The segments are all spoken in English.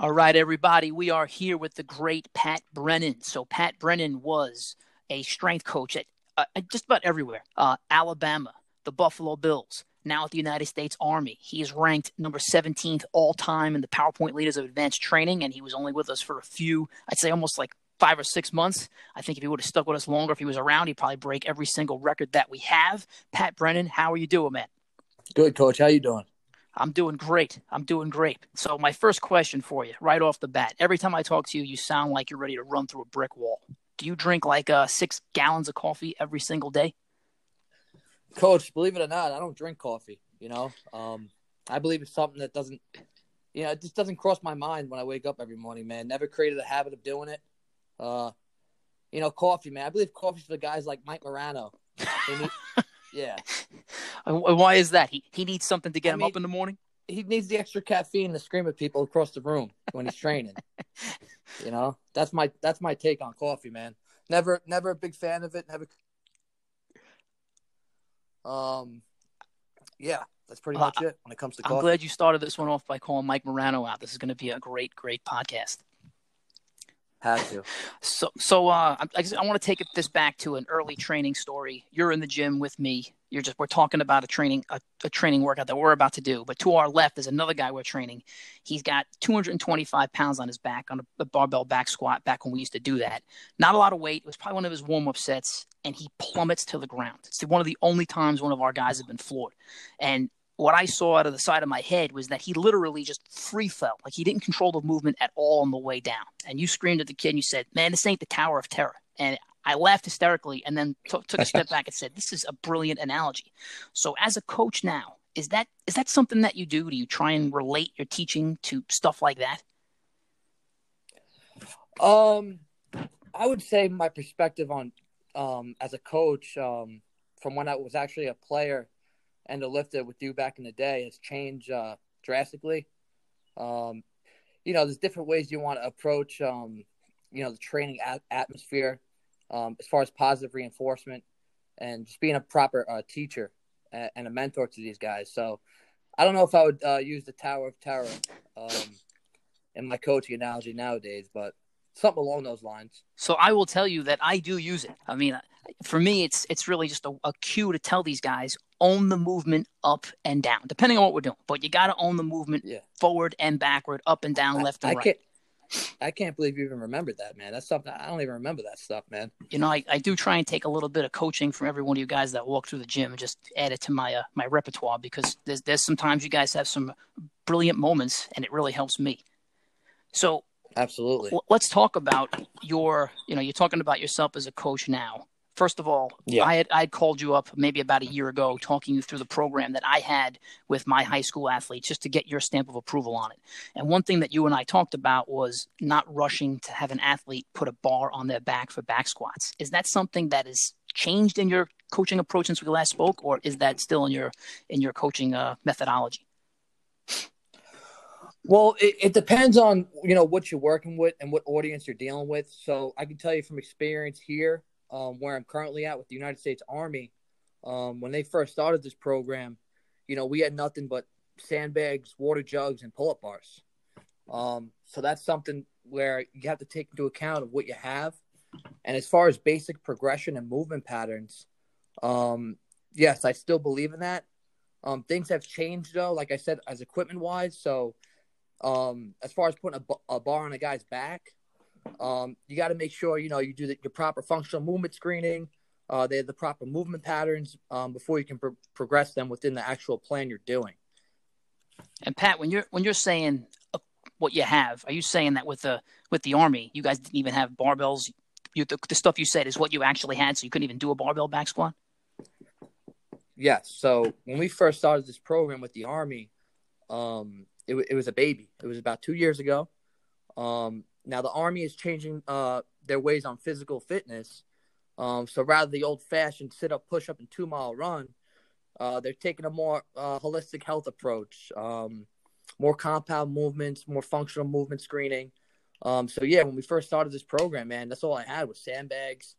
All right, everybody, we are here with the great Pat Brennan. So, Pat Brennan was a strength coach at uh, just about everywhere uh, Alabama, the Buffalo Bills, now at the United States Army. He is ranked number 17th all time in the PowerPoint Leaders of Advanced Training, and he was only with us for a few, I'd say almost like five or six months. I think if he would have stuck with us longer, if he was around, he'd probably break every single record that we have. Pat Brennan, how are you doing, man? Good, coach. How you doing? I'm doing great. I'm doing great. So my first question for you, right off the bat, every time I talk to you, you sound like you're ready to run through a brick wall. Do you drink like uh, six gallons of coffee every single day? Coach, believe it or not, I don't drink coffee. You know, um, I believe it's something that doesn't, you know, it just doesn't cross my mind when I wake up every morning. Man, never created a habit of doing it. Uh, you know, coffee, man. I believe coffee's for guys like Mike Morano. Need, yeah. Why is that? He he needs something to get I him mean, up in the morning. He needs the extra caffeine to scream at people across the room when he's training. you know, that's my that's my take on coffee, man. Never never a big fan of it. Never. Um, yeah, that's pretty much uh, it when it comes to. I'm glad you started this one off by calling Mike Morano out. This is going to be a great, great podcast. Had to. So, so uh, I, I want to take this back to an early training story. You're in the gym with me. You're just we're talking about a training a, a training workout that we're about to do. But to our left is another guy we're training. He's got 225 pounds on his back on a, a barbell back squat. Back when we used to do that, not a lot of weight. It was probably one of his warm up sets, and he plummets to the ground. It's one of the only times one of our guys have been floored. And what I saw out of the side of my head was that he literally just free fell. Like he didn't control the movement at all on the way down. And you screamed at the kid and you said, Man, this ain't the Tower of Terror. And I laughed hysterically and then t- took a step back and said, This is a brilliant analogy. So as a coach now, is that is that something that you do? Do you try and relate your teaching to stuff like that? Um I would say my perspective on um as a coach, um, from when I was actually a player and the lift it with you back in the day has changed uh, drastically. Um, you know, there's different ways you want to approach, um, you know, the training at- atmosphere um, as far as positive reinforcement and just being a proper uh, teacher and, and, a mentor to these guys. So I don't know if I would uh, use the Tower of Terror um, in my coaching analogy nowadays, but something along those lines. So I will tell you that I do use it. I mean, for me, it's it's really just a, a cue to tell these guys own the movement up and down, depending on what we're doing. But you got to own the movement yeah. forward and backward, up and down, I, left and I right. Can't, I can't believe you even remembered that, man. That's something I don't even remember that stuff, man. You know, I, I do try and take a little bit of coaching from every one of you guys that walk through the gym and just add it to my uh, my repertoire because there's there's sometimes you guys have some brilliant moments and it really helps me. So absolutely, let's talk about your. You know, you're talking about yourself as a coach now. First of all, yeah. I had I had called you up maybe about a year ago, talking you through the program that I had with my high school athletes, just to get your stamp of approval on it. And one thing that you and I talked about was not rushing to have an athlete put a bar on their back for back squats. Is that something that has changed in your coaching approach since we last spoke, or is that still in your in your coaching uh, methodology? Well, it, it, depends on you know what you're working with and what audience you're dealing with. So I can tell you from experience here, um, where I'm currently at with the United States Army, um, when they first started this program, you know, we had nothing but sandbags, water jugs, and pull-up bars. Um, so that's something where you have to take into account of what you have. And as far as basic progression and movement patterns, um, yes, I still believe in that. Um, things have changed though, like I said, as equipment wise. So, um, as far as putting a, a bar on a guy's back, um, you got to make sure you know you do the, your proper functional movement screening. Uh, they have the proper movement patterns um, before you can pro- progress them within the actual plan you're doing. And Pat, when you're when you're saying uh, what you have, are you saying that with the with the army, you guys didn't even have barbells? You, the, the stuff you said is what you actually had, so you couldn't even do a barbell back squat. Yes. So when we first started this program with the army, um, it, it was a baby. It was about two years ago. Um, now the army is changing uh, their ways on physical fitness. Um, so rather the old-fashioned sit-up, push-up, and two-mile run, uh, they're taking a more uh, holistic health approach, um, more compound movements, more functional movement screening. Um, so yeah, when we first started this program, man, that's all I had was sandbags,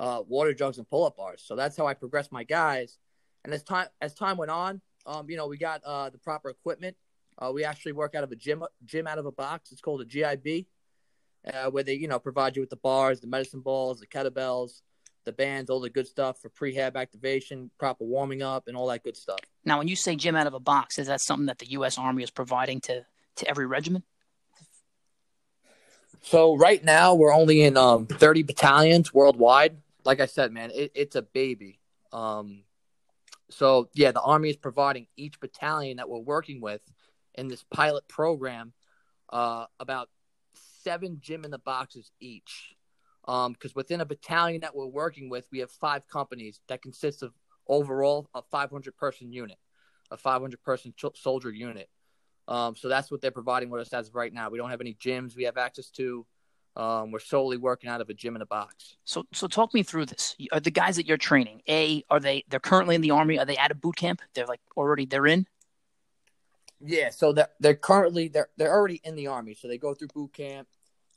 uh, water jugs, and pull-up bars. So that's how I progressed my guys. And as time as time went on, um, you know, we got uh, the proper equipment Uh, we actually work out of a gym gym out of a box. It's called a GIB, uh, where they you know provide you with the bars, the medicine balls, the kettlebells, the bands, all the good stuff for prehab activation, proper warming up, and all that good stuff. Now, when you say gym out of a box, is that something that the U.S. Army is providing to to every regiment? So right now we're only in um, 30 battalions worldwide. Like I said, man, it, it's a baby. Um, so yeah, the Army is providing each battalion that we're working with in this pilot program uh, about seven gym in the boxes each. Because um, within a battalion that we're working with, we have five companies that consists of overall a 500 person unit, a 500 person ch- soldier unit. Um, so that's what they're providing with us as of right now. We don't have any gyms we have access to. Um, we're solely working out of a gym in a box. So, so talk me through this. Are the guys that you're training? A, are they? They're currently in the army. Are they at a boot camp? They're like already. They're in. Yeah. So they're they're currently they're they're already in the army. So they go through boot camp.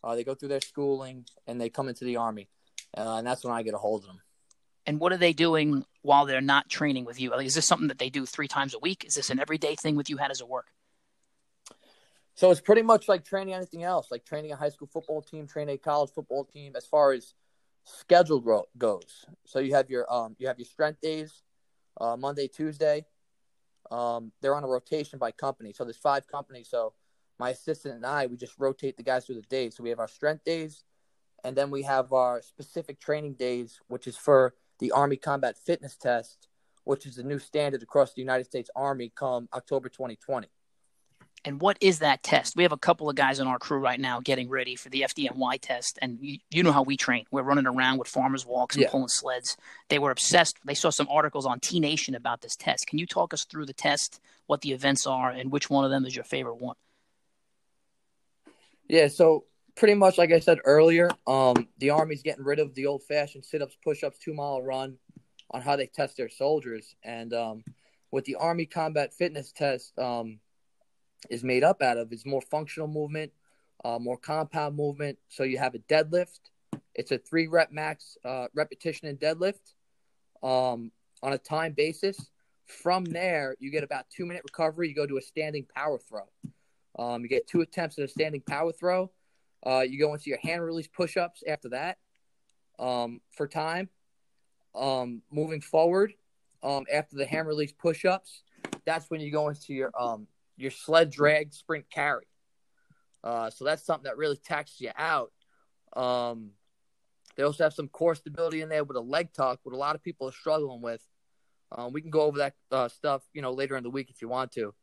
Uh, they go through their schooling and they come into the army, uh, and that's when I get a hold of them. And what are they doing while they're not training with you? Like, is this something that they do three times a week? Is this an everyday thing with you? How does it work? So it's pretty much like training anything else, like training a high school football team, training a college football team, as far as schedule goes. So you have your um you have your strength days, uh, Monday, Tuesday. Um, they're on a rotation by company. So there's five companies. So my assistant and I, we just rotate the guys through the days. So we have our strength days, and then we have our specific training days, which is for the Army Combat Fitness Test, which is the new standard across the United States Army come October 2020. And what is that test? We have a couple of guys in our crew right now getting ready for the FDNY test. And you, you know how we train. We're running around with farmers walks and yeah. pulling sleds. They were obsessed. They saw some articles on T Nation about this test. Can you talk us through the test, what the events are, and which one of them is your favorite one? Yeah, so pretty much like I said earlier, um, the Army's getting rid of the old fashioned sit ups, push ups, two mile run on how they test their soldiers. And um, with the Army Combat Fitness Test, um, is made up out of is more functional movement, uh, more compound movement. So you have a deadlift. It's a three rep max uh, repetition and deadlift um, on a time basis. From there, you get about two minute recovery. You go to a standing power throw. Um, you get two attempts at a standing power throw. Uh, you go into your hand release push ups after that um, for time. Um, moving forward, um, after the hand release push ups, that's when you go into your um, your sled drag sprint carry. Uh, so that's something that really taxes you out. Um, they also have some core stability in there with a leg tuck, what a lot of people are struggling with. Um, we can go over that uh, stuff, you know, later in the week if you want to.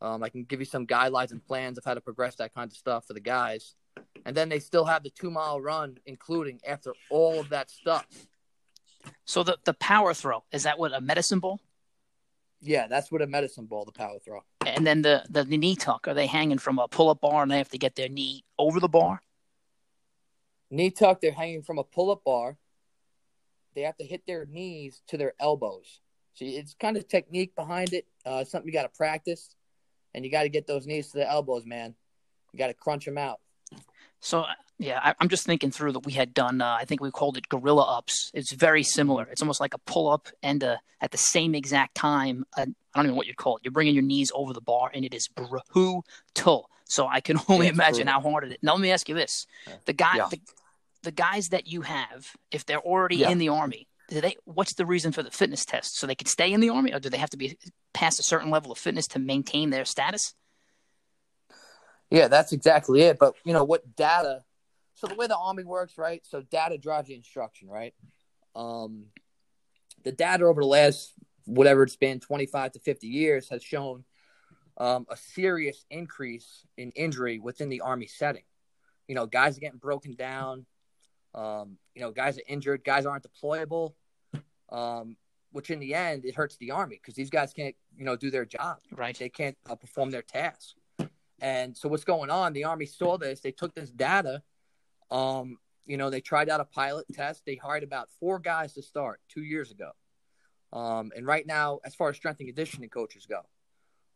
Um, I can give you some guidelines and plans of how to progress that kind of stuff for the guys. And then they still have the two mile run, including after all of that stuff. So the the power throw is that what a medicine ball? Yeah, that's what a medicine ball, the power throw. And then the, the, the knee tuck, are they hanging from a pull up bar and they have to get their knee over the bar? Knee tuck, they're hanging from a pull up bar. They have to hit their knees to their elbows. So it's kind of technique behind it. Uh, something you got to practice, and you got to get those knees to the elbows, man. You got to crunch them out. So yeah, I, am just thinking through that we had done. Uh, I think we called it gorilla ups. It's very similar. It's almost like a pull up and a, at the same exact time. I don't even know what you'd call it. You're bringing your knees over the bar, and it is brutal. So I can only imagine brutal. how hard it is. Now let me ask you this: the guy, yeah. the, the, guys that you have, if they're already yeah. in the army, do they? What's the reason for the fitness test? So they can stay in the army, or do they have to be past a certain level of fitness to maintain their status? Yeah, that's exactly it. But you know what data so the way the army works, right? So data drives the instruction, right? Um, the data over the last whatever it's been, 25 to 50 years, has shown um, a serious increase in injury within the army setting. You know, guys are getting broken down. Um, you know, guys are injured. Guys aren't deployable. Um, which in the end it hurts the army because these guys can't, you know, do their job. Right. They can't uh, perform their tasks. And so what's going on? The army saw this. They took this data um, you know, they tried out a pilot test. They hired about four guys to start two years ago. Um, and right now, as far as strength and conditioning coaches go,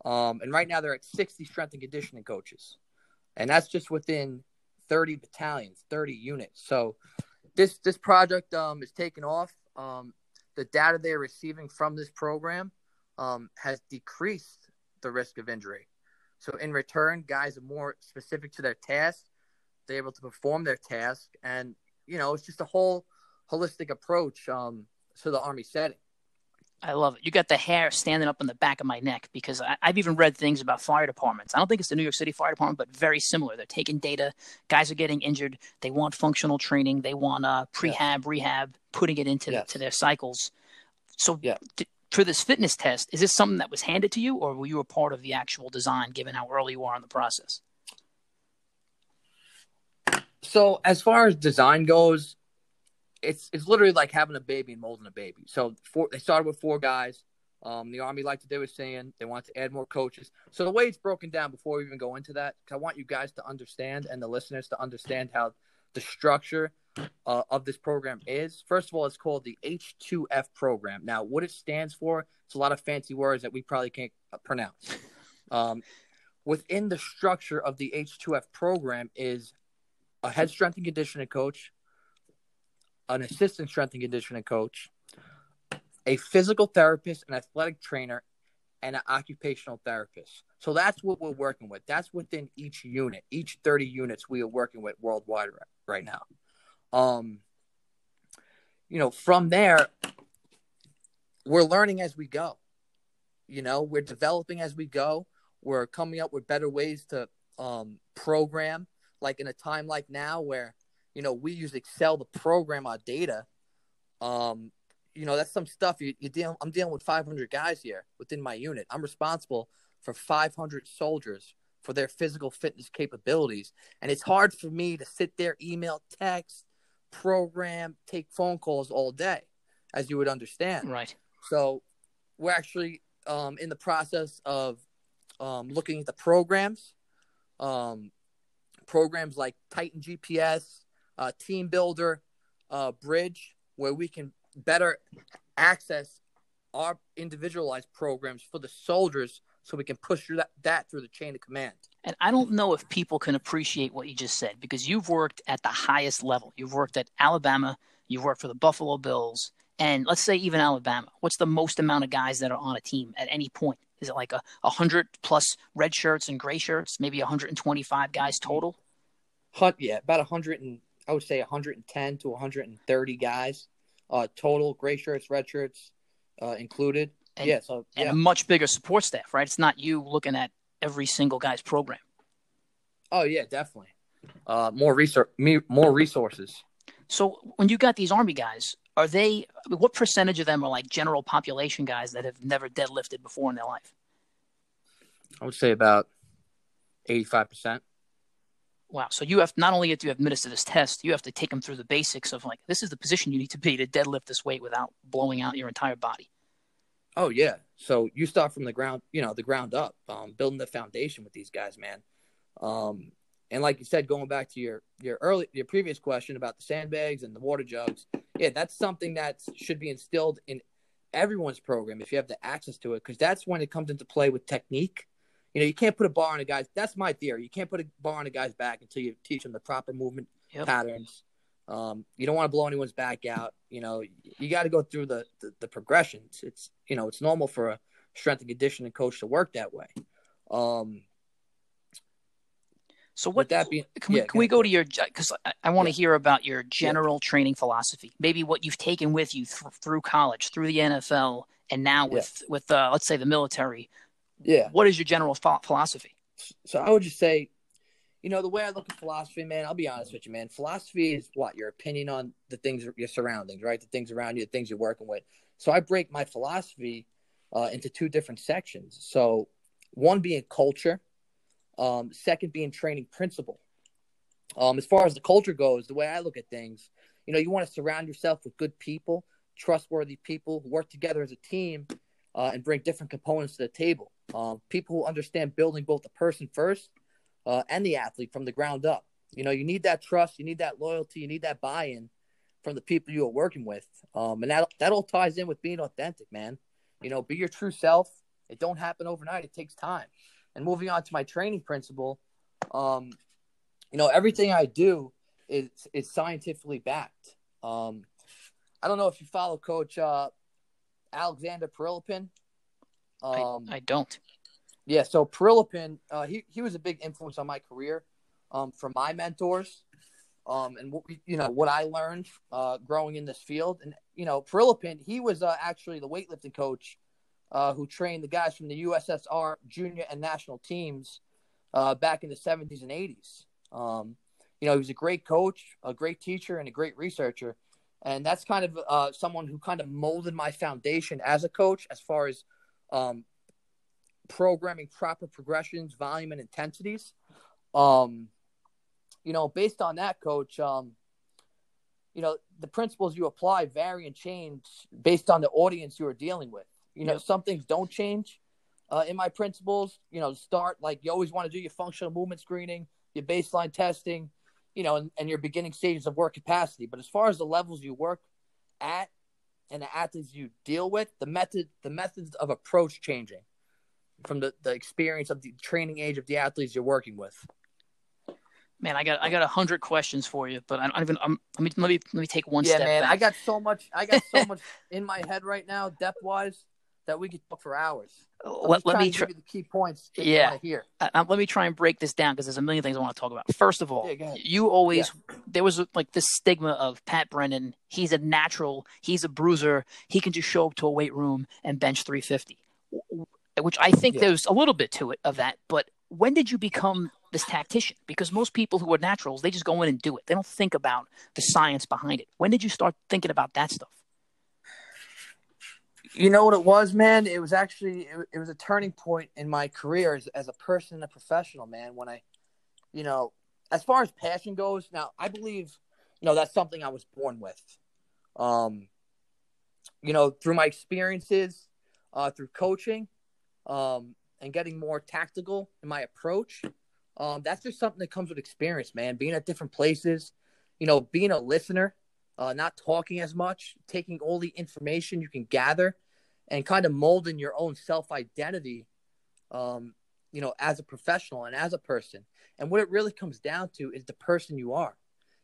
um, and right now they're at 60 strength and conditioning coaches. And that's just within 30 battalions, 30 units. So this this project um, is taking off. Um, the data they're receiving from this program um, has decreased the risk of injury. So in return, guys are more specific to their task. They're able to perform their task, and you know, it's just a whole holistic approach um, to the Army setting. I love it. You got the hair standing up on the back of my neck because I, have even read things about fire departments. I don't think it's the New York City Fire Department, but very similar. They're taking data. Guys are getting injured. They want functional training. They want uh, prehab, yeah. rehab, putting it into yes. to their cycles. So, yeah. d- for this fitness test, is this something that was handed to you, or were you a part of the actual design, given how early you are in the process? So, as far as design goes, it's it's literally like having a baby and molding a baby. So four, they started with four guys. Um, the Army, like they were saying, they want to add more coaches. So the way it's broken down before we even go into that, I want you guys to understand and the listeners to understand how the structure uh, of this program is. First of all, it's called the H2F program. Now, what it stands for, it's a lot of fancy words that we probably can't pronounce. Um, within the structure of the H2F program is a head strength and conditioning coach, an assistant strength and conditioning coach, a physical therapist, an athletic trainer, and an occupational therapist. So that's what we're working with. That's within each unit, each 30 units we are working with worldwide right, now. Um, you know, from there, we're learning as we go. You know, we're developing as we go. We're coming up with better ways to um, program, like in a time like now where you know, we use Excel to program our data. Um, you know, that's some stuff you, you deal. I'm dealing with 500 guys here within my unit. I'm responsible for 500 soldiers for their physical fitness capabilities, and it's hard for me to sit there, email, text, program, take phone calls all day, as you would understand. Right. So, we're actually um, in the process of um, looking at the programs, um, programs like Titan GPS, uh, TeamBuildr, uh, bridge, where we can better access our individualized programs for the soldiers so we can push through that, that through the chain of command. And I don't know if people can appreciate what you just said because you've worked at the highest level. You've worked at Alabama, you've worked for the Buffalo Bills, and let's say even Alabama. What's the most amount of guys that are on a team at any point? Is it like a, a hundred plus red shirts and gray shirts, maybe 125 guys total? Yeah, about 100 and I would say 110 to 130 guys uh, total, gray shirts, red shirts uh, included. And, yeah, so yeah. and a much bigger support staff, right? It's not you looking at every single guy's program. Oh yeah, definitely. Uh, more resource, more resources. So when you got these army guys, are they? What percentage of them are like general population guys that have never deadlifted before in their life? I would say about eighty-five percent. Wow. So you have not only do you administer this test, you have to take them through the basics of like this is the position you need to be to deadlift this weight without blowing out your entire body. Oh yeah. So you start from the ground, you know, the ground up, um, building the foundation with these guys, man. Um, and like you said, going back to your your early your previous question about the sandbags and the water jugs, yeah, that's something that should be instilled in everyone's program if you have the access to it, because that's when it comes into play with technique you know, you can't put a bar on a guy's. That's my theory. You can't put a bar on a guy's back until you teach him the proper movement yep. patterns. Um, you don't want to blow anyone's back out. You know, you got to go through the, the, the progressions. It's you know, it's normal for a strength and conditioning coach to work that way. Um, so what that being, can we, can we go to your because I, I want to yeah. hear about your general yeah. training philosophy, maybe what you've taken with you th- through college, through the NFL, and now with with uh, let's say the military. Yeah. What is your general philosophy? So I would just say, you know, the way I look at philosophy, man, I'll be honest with you, man. Philosophy is what your opinion on the things, your surroundings, right? The things around you, the things you're working with. So I break my philosophy uh, into two different sections. So one being culture, um, second being training principle. Um, as far as the culture goes, the way I look at things, you know, you want to surround yourself with good people, trustworthy people who work together as a team uh, and bring different components to the table. Um, people who understand building both the person first uh, and the athlete from the ground up. You know, you need that trust, you need that loyalty, you need that buy-in from the people you are working with, um, and that that all ties in with being authentic, man. You know, be your true self. It don't happen overnight. It takes time. And moving on to my training principle, um, you know, everything I do is is scientifically backed. Um, I don't know if you follow Coach uh, Alexander Prilepin. Um, I, I, don't. Yeah, so Prilepin, uh, he he was a big influence on my career, um, from my mentors, um, and what we, you know what I learned uh, growing in this field. And you know, Prilepin, he was uh, actually the weightlifting coach uh, who trained the guys from the USSR junior and national teams uh, back in the 70s and 80s. Um, you know, he was a great coach, a great teacher, and a great researcher. And that's kind of uh, someone who kind of molded my foundation as a coach as far as um, programming proper progressions, volume, and intensities. Um, you know, based on that, coach, um, you know, the principles you apply vary and change based on the audience you are dealing with. You know, yep. some things don't change uh, in my principles. You know, start like you always want to do your functional movement screening, your baseline testing, you know, and, and your beginning stages of work capacity. But as far as the levels you work at and the athletes you deal with, the method, the methods of approach changing from the, the experience of the training age of the athletes you're working with? Man, I got I got a hundred questions for you, but I don't even. I'm, let me let me let me take one yeah, step. man, back. I got so much. I got so much in my head right now, depth wise, that we could talk for hours. let, let me try the key points. yeah, here. Uh, let me try and break this down because there's a million things I want to talk about. First of all, yeah, you always yeah. there was like this stigma of Pat Brennan. He's a natural. He's a bruiser. He can just show up to a weight room and bench 350 which I think yeah. there's a little bit to it of that. But when did you become this tactician? Because most people who are naturals, they just go in and do it. They don't think about the science behind it. When did you start thinking about that stuff? You know what it was, man? It was actually it, it was a turning point in my career as, as a person and a professional, man. When I, you know, as far as passion goes, now I believe, you know, that's something I was born with. Um, you know, through my experiences, uh, through coaching, um, and getting more tactical in my approach. Um, that's just something that comes with experience, man. Being at different places, you know, being a listener, uh, not talking as much, taking all the information you can gather, and kind of molding your own self identity, um, you know, as a professional and as a person. And what it really comes down to is the person you are.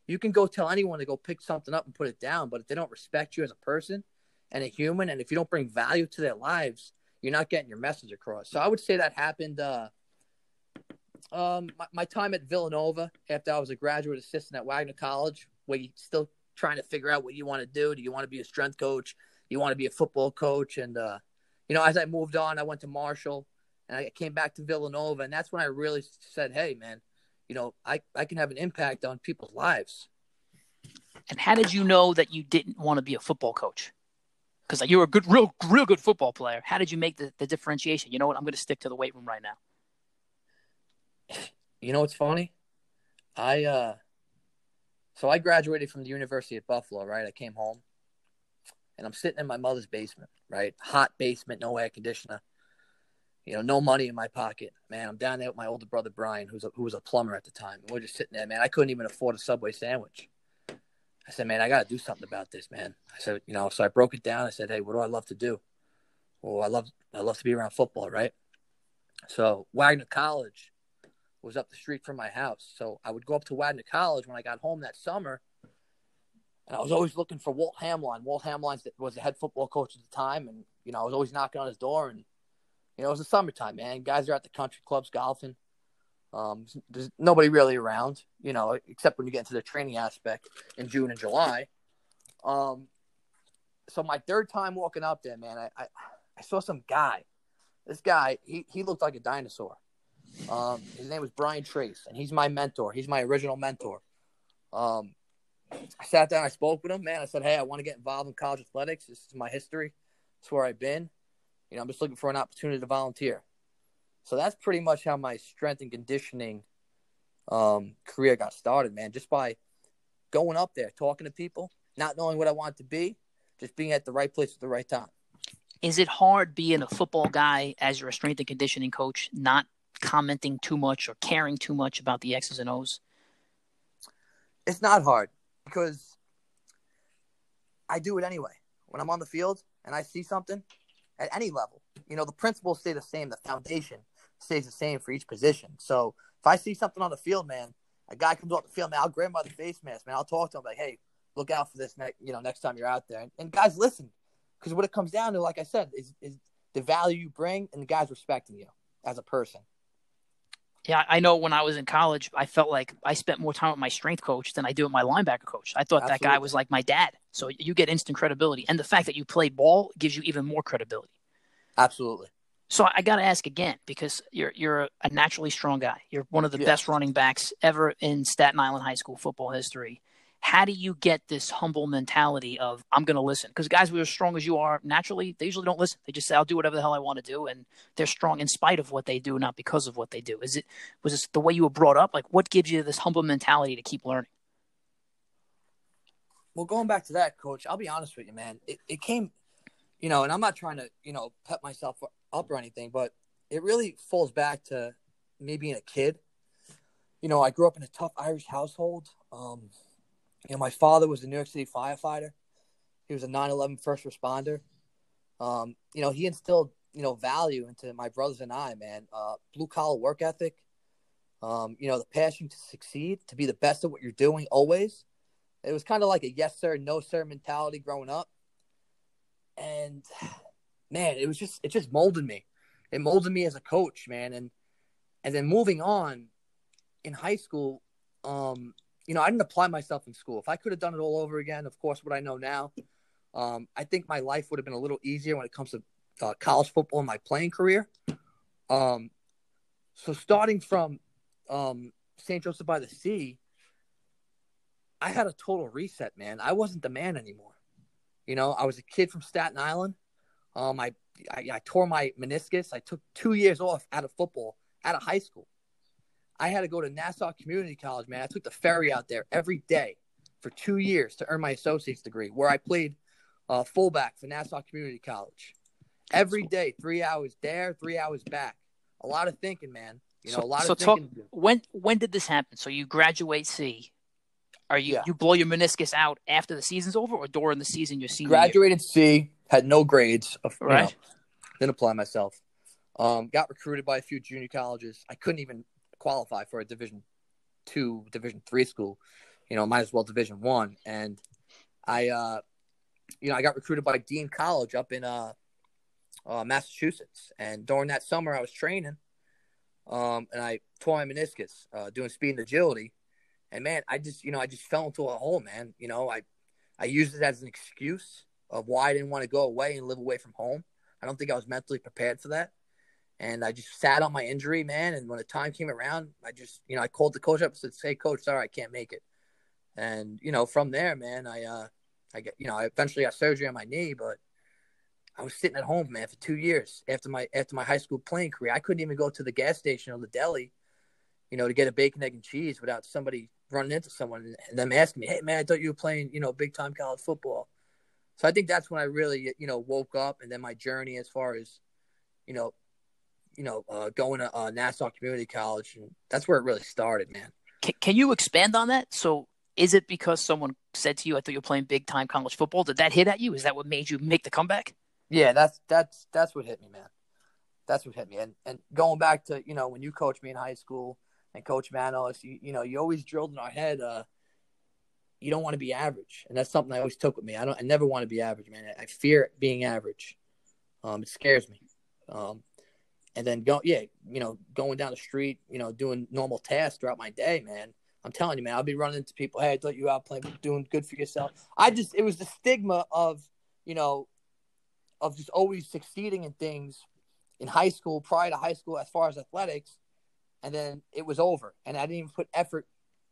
You can go tell anyone to go pick something up and put it down, but if they don't respect you as a person and a human, and if you don't bring value to their lives, you're not getting your message across. So I would say that happened. Uh, um, my, my, time at Villanova after I was a graduate assistant at Wagner College, where you still trying to figure out what you want to do. Do you want to be a strength coach? Do you want to be a football coach? And uh, you know, as I moved on, I went to Marshall, and I came back to Villanova, and that's when I really said, "Hey, man, you know, I I can have an impact on people's lives." And how did you know that you didn't want to be a football coach? because like, you were a good, real, real good football player. How did you make the, the differentiation? You know what? I'm going to stick to the weight room right now. You know what's funny? I uh, so I graduated from the University of Buffalo. Right, I came home, and I'm sitting in my mother's basement. Right, hot basement, no air conditioner. You know, no money in my pocket. Man, I'm down there with my older brother Brian, who's a, who was a plumber at the time. And we're just sitting there, man. I couldn't even afford a Subway sandwich. I said, man, I got to do something about this, man. I said, you know, so I broke it down. I said, hey, what do I love to do? Well, I love, I love to be around football, right? So Wagner College was up the street from my house. So I would go up to Wagner College when I got home that summer. And I was always looking for Walt Hameline. Walt Hameline was the head football coach at the time. And, you know, I was always knocking on his door. And, you know, it was the summertime, man. Guys are at the country clubs golfing. Um, there's nobody really around, you know, except when you get into the training aspect in June and July. Um, so my third time walking up there, man, I, I, I saw some guy. This guy, he, he looked like a dinosaur. Um, his name was Brian Trace, and he's my mentor. He's my original mentor. Um, I sat down, I spoke with him, man. I said, Hey, I want to get involved in college athletics. This is my history. It's where I've been. You know, I'm just looking for an opportunity to volunteer. So that's pretty much how my strength and conditioning um, career got started, man. Just by going up there, talking to people, not knowing what I wanted to be, just being at the right place at the right time. Is it hard being a football guy as you're a strength and conditioning coach, not commenting too much or caring too much about the X's and O's? It's not hard because I do it anyway. When I'm on the field and I see something at any level, you know, the principles stay the same, the foundation stays the same for each position. So if I see something on the field, man, a guy comes off the field, man, I'll grab him by the face mask, man. I'll talk to him like, hey, look out for this next, you know, next time you're out there. And, and guys listen, because what it comes down to, like I said, is is the value you bring and the guys respecting you. as a person. Yeah, I know when I was in college, I felt like I spent more time with my strength coach than I do with my linebacker coach. I thought Absolutely. that guy was like my dad. So you get instant credibility. And the fact that you played ball gives you even more credibility. Absolutely. So I got to ask again because you're you're a naturally strong guy. You're one of the best running backs ever in Staten Island high school football history how do you get this humble mentality of I'm going to listen? Because guys who are as strong as you are naturally, they usually don't listen. They just say I'll do whatever the hell I want to do, and they're strong in spite of what they do, not because of what they do. Is it was this the way you were brought up? Like, what gives you this humble mentality to keep learning? Well, going back to that, coach, I'll be honest with you, man. It, it came, you know, and I'm not trying to, you know, pep myself up or anything, but it really falls back to me being a kid. You know, I grew up in a tough Irish household. Um, you know, my father was a New York City firefighter. He was a 9/11 first responder. Um, you know, he instilled you know value into my brothers and I, man. Uh, blue collar work ethic. Um, you know, the passion to succeed, to be the best at what you're doing always. It was kind of like a yes sir, no sir mentality growing up. And man, it was just it just molded me. It molded me as a coach, man. And and then moving on in high school, um, you know, I didn't apply myself in school. If I could have done it all over again, of course, what I know now, um, I think my life would have been a little easier when it comes to uh, college football and my playing career. Um, so starting from um, St. Joseph by the Sea, I had a total reset, man. I wasn't the man anymore. You know, I was a kid from Staten Island. Um, I, I, I tore my meniscus. I took two years off out of football, out of high school. I had to go to Nassau Community College, man. I took the ferry out there every day for two years to earn my associate's degree, where I played uh, fullback for Nassau Community College. Every day, three hours there, three hours back. A lot of thinking, man. You know, so, a lot so of thinking. Talk, when when did this happen? So you graduate C. Are you yeah. you blow your meniscus out after the season's over, or during the season you're senior? Graduated year? C, had no grades. Of, right. Know, didn't apply myself. Um, got recruited by a few junior colleges. I couldn't even qualify for a Division two, Division three school. You know, might as well Division one. And I, uh, you know, I got recruited by Dean College up in uh, uh, Massachusetts. And during that summer, I was training, um, and I tore my meniscus uh, doing speed and agility. And man, I just, you know, I just fell into a hole, man. You know, I, I used it as an excuse of why I didn't want to go away and live away from home. I don't think I was mentally prepared for that. And I just sat on my injury, man. And when the time came around, I just, you know, I called the coach up and said, "Hey, coach, sorry, I can't make it." And you know, from there, man, I, uh, I get, you know, I eventually got surgery on my knee, but I was sitting at home, man, for two years after my after my high school playing career. I couldn't even go to the gas station or the deli, you know, to get a bacon, egg, and cheese without somebody running into someone and them asking me, "Hey, man, I thought you were playing, you know, big time college football." So I think that's when I really, you know, woke up, and then my journey as far as, you know, you know, uh, going to uh, Nassau Community College, and that's where it really started, man. Can, can you expand on that? So, is it because someone said to you, "I thought you were playing big time college football"? Did that hit at you? Is that what made you make the comeback? Yeah, that's that's that's what hit me, man. That's what hit me. And and going back to you know when you coached me in high school and Coach Manos, you you know you always drilled in our head. Uh, you don't want to be average, and that's something I always took with me. I don't. I never want to be average, man. I, I fear being average. Um, it scares me. Um, and then go yeah you know going down the street you know doing normal tasks throughout my day man. I'm telling you man i'll be running into people hey i thought you out playing doing good for yourself. I just it was the stigma of you know of just always succeeding in things in high school prior to high school as far as athletics and then it was over and i didn't even put effort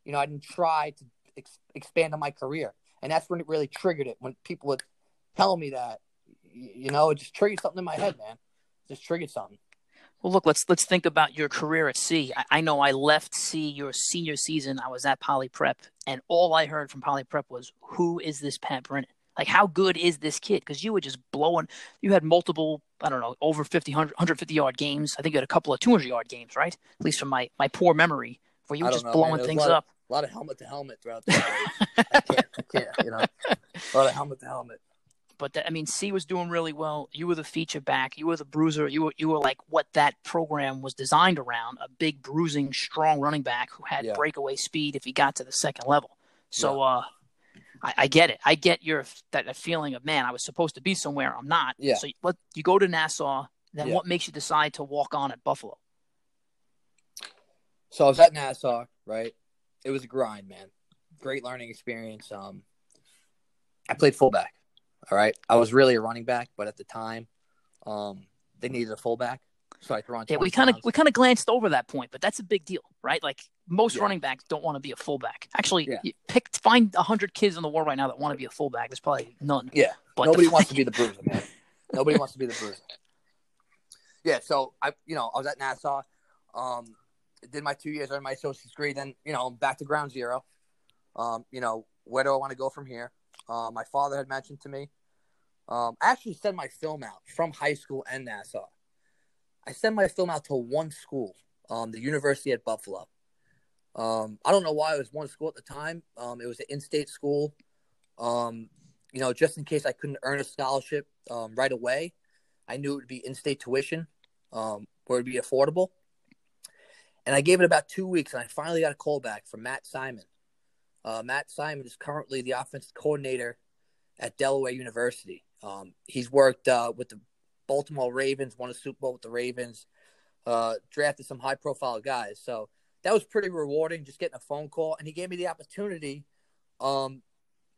you know i didn't try to ex- expand on my career and that's when it really triggered it when people would tell me that you know it just triggered something in my head man. Just triggered something well, look, let's let's think about your career at sea. I know I left sea your senior season. I was at Poly Prep, and all I heard from Poly Prep was, "Who is this Pat Brennan? Like, how good is this kid?" Because you were just blowing. You had multiple, I don't know, over 50, 100, 150 yard games. I think you had a couple of 200 yard games, right? At least from my my poor memory, where you were just know, blowing things a up. Of, a lot of helmet to helmet throughout the day. I can't, I can't, you know, a lot of helmet to helmet. But that, I mean, C was doing really well. You were the feature back. You were the bruiser. You were you were like what that program was designed around: a big, bruising, strong running back who had yeah. breakaway speed if he got to the second level. So yeah. uh, I, I, get it. I get your that, that, feeling of man, I was supposed to be somewhere, I'm not. Yeah. So you, you go to Nassau. Then yeah. what makes you decide to walk on at Buffalo? So I was at Nassau, right? It was a grind, man. Great learning experience. Um, I played fullback. All right, I was really a running back, but at the time, um, they needed a fullback, so I threw on. Yeah, we kind of we kind of glanced over that point, but that's a big deal, right? Like most yeah. running backs don't want to be a fullback. Actually, yeah. pick find hundred kids in the world right now that want to be a fullback. There's probably none. Yeah, but nobody wants to be the bruiser, man. Nobody wants to be the bruiser. Yeah, so I, you know, I was at Nassau, um, did my two years, earned my associate's degree, then you know, back to ground zero. Um, you know, where do I want to go from here? Uh, my father had mentioned to me. Um, I actually sent my film out from high school and Nassau. I sent my film out to one school, um, the University at Buffalo. Um, I don't know why it was one school at the time. Um, it was an in-state school. Um, you know, just in case I couldn't earn a scholarship um, right away, I knew it would be in-state tuition, um, where it'd be affordable. And I gave it about two weeks, and I finally got a call back from Matt Simon. Uh, Matt Simon is currently the offensive coordinator at Delaware University. Um, he's worked uh, with the Baltimore Ravens, won a Super Bowl with the Ravens, uh, drafted some high profile guys. So that was pretty rewarding just getting a phone call. And he gave me the opportunity, um,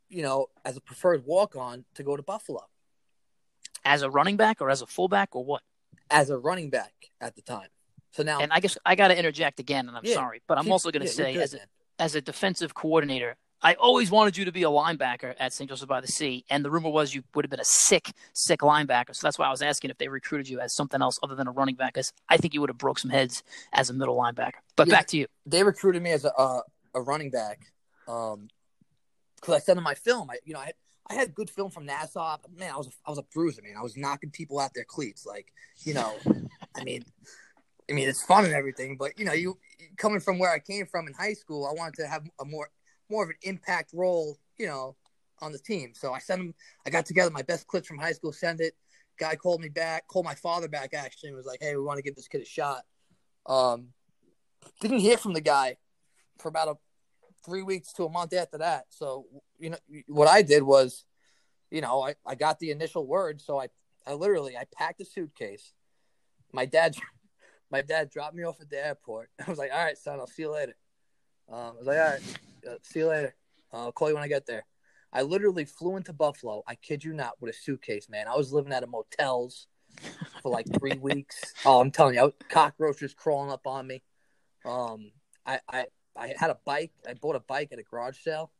you know, as a preferred walk on to go to Buffalo. As a running back or as a fullback or what? As a running back at the time. So now, and I guess I got to interject again, and I'm yeah, sorry, but I'm also going to yeah, say, good, as a, as a defensive coordinator, I always wanted you to be a linebacker at St. Joseph by the Sea, and the rumor was you would have been a sick, sick linebacker. So that's why I was asking if they recruited you as something else other than a running back, because I think you would have broke some heads as a middle linebacker. But yeah, back to you. They recruited me as a uh, a running back, um, because I sent in my film. I, you know, I had, I had good film from Nassau. Man, I was a, I was a bruiser, man. I was knocking people out their cleats, like you know. I mean, I mean, it's fun and everything, but you know, you coming from where I came from in high school, I wanted to have a more more of an impact role, you know, on the team. So I sent him. I got together my best clips from high school, send it. Guy called me back, called my father back actually, and was like, "Hey, we want to give this kid a shot." Um, didn't hear from the guy for about a three weeks to a month after that. So you know what I did was, you know, I, I got the initial word, so I I literally I packed a suitcase. My dad my dad dropped me off at the airport. I was like, "All right, son, I'll see you later." Um, I was like, "All right." Uh, see you later. I'll call you when I get there. I literally flew into Buffalo. I kid you not, with a suitcase, man. I was living at a motels for like three weeks. Oh, I'm telling you, cockroaches crawling up on me. Um, I, I, I had a bike. I bought a bike at a garage sale,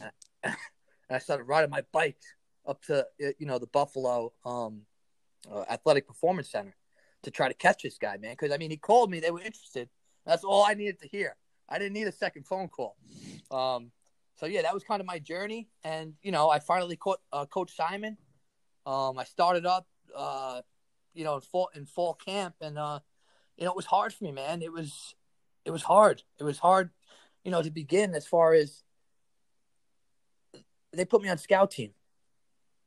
and I, and I started riding my bike up to you know the Buffalo um, uh, Athletic Performance Center to try to catch this guy, man. Because I mean, he called me. They were interested. That's all I needed to hear. I didn't need a second phone call. Um, so yeah, that was kind of my journey, and you know, I finally caught uh, Coach Simon. Um, I started up, uh, you know, in fall in fall camp, and uh, you know, it was hard for me, man. It was, it was hard. It was hard, you know, to begin as far as they put me on scout team.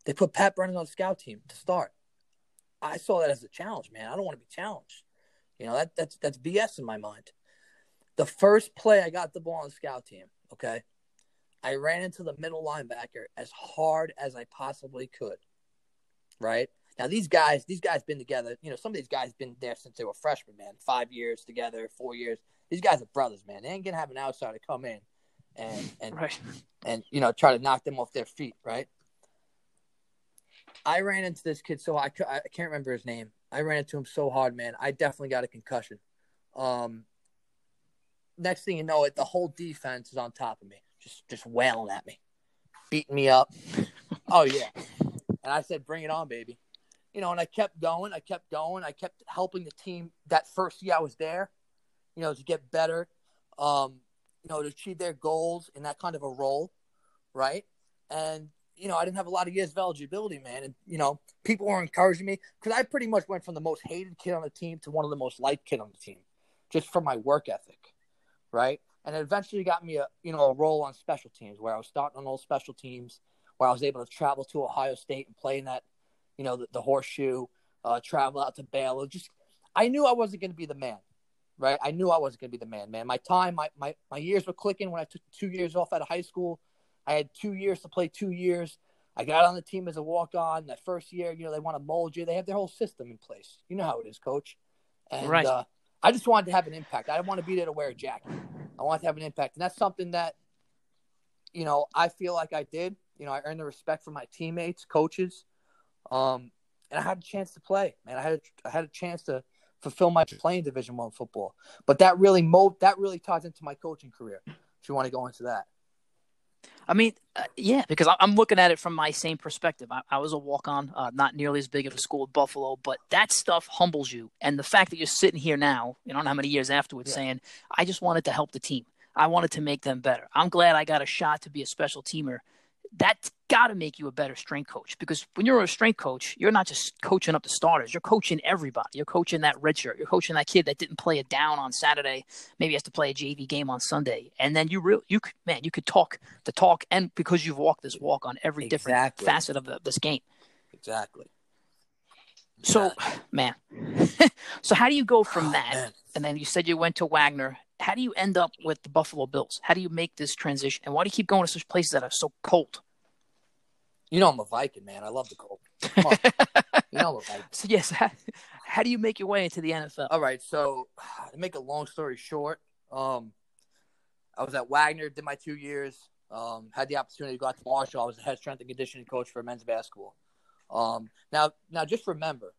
They put Pat Brennan on scout team to start. I saw that as a challenge, man. I don't want to be challenged. You know, that that's that's BS in my mind. The first play I got the ball on the scout team, okay, I ran into the middle linebacker as hard as I possibly could. Right now, these guys, these guys been together. You know, some of these guys been there since they were freshmen, man. Five years together, four years. These guys are brothers, man. They ain't gonna have an outsider come in and and right. and you know try to knock them off their feet, right? I ran into this kid so I, I can't remember his name. I ran into him so hard, man. I definitely got a concussion. Um, next thing you know, it the whole defense is on top of me, just just wailing at me, beating me up. oh yeah, and I said, "Bring it on, baby." You know, and I kept going. I kept going. I kept helping the team that first year I was there. You know, to get better. Um, you know, to achieve their goals in that kind of a role, right? And you know, I didn't have a lot of years of eligibility, man. And, you know, people were encouraging me because I pretty much went from the most hated kid on the team to one of the most liked kid on the team just from my work ethic right? And it eventually got me a you know a role on special teams where I was starting on all special teams, where I was able to travel to Ohio State and play in that, you know, the, the horseshoe, uh, travel out to Baylor. Just I knew I wasn't going to be the man, right? I knew I wasn't going to be the man, man. My time, my, my my years were clicking when I took two years off out of high school. I had two years to play two years. I got on the team as a walk on. That first year, you know, they want to mold you. They have their whole system in place. You know how it is, coach. And right. uh, I just wanted to have an impact. I didn't want to be there to wear a jacket. I wanted to have an impact, and that's something that you know I feel like I did. You know, I earned the respect from my teammates, coaches, um, and I had a chance to play. Man, I had a, I had a chance to fulfill my playing Division One football. But that really mo that really ties into my coaching career. If you want to go into that. I mean, uh, yeah, because I'm looking at it from my same perspective. I, I was a walk on, uh, not nearly as big of a school at Buffalo, but that stuff humbles you. And the fact that you're sitting here now, you don't know how many years afterwards, yeah. saying, I just wanted to help the team. I wanted to make them better. I'm glad I got a shot to be a special teamer that's got to make you a better strength coach because when you're a strength coach, you're not just coaching up the starters. You're coaching everybody. You're coaching that redshirt. You're coaching that kid that didn't play a down on Saturday, maybe has to play a JV game on Sunday, and then you really, you could, man, you could talk the talk, and because you've walked this walk on every exactly. different facet of the, this game. Exactly. So, man, so how do you go from oh, that? Man. And then you said you went to Wagner how do you end up with the Buffalo Bills? How do you make this transition? And why do you keep going to such places that are so cold? You know I'm a Viking, man. I love the cold. you know I'm a Viking. So yes, how, how, do you make your way into the NFL? All right, so to make a long story short, um, I was at Wagner, did my two years, um, had the opportunity to go out to Marshall. I was the head strength and conditioning coach for men's basketball. Um, now, now just remember,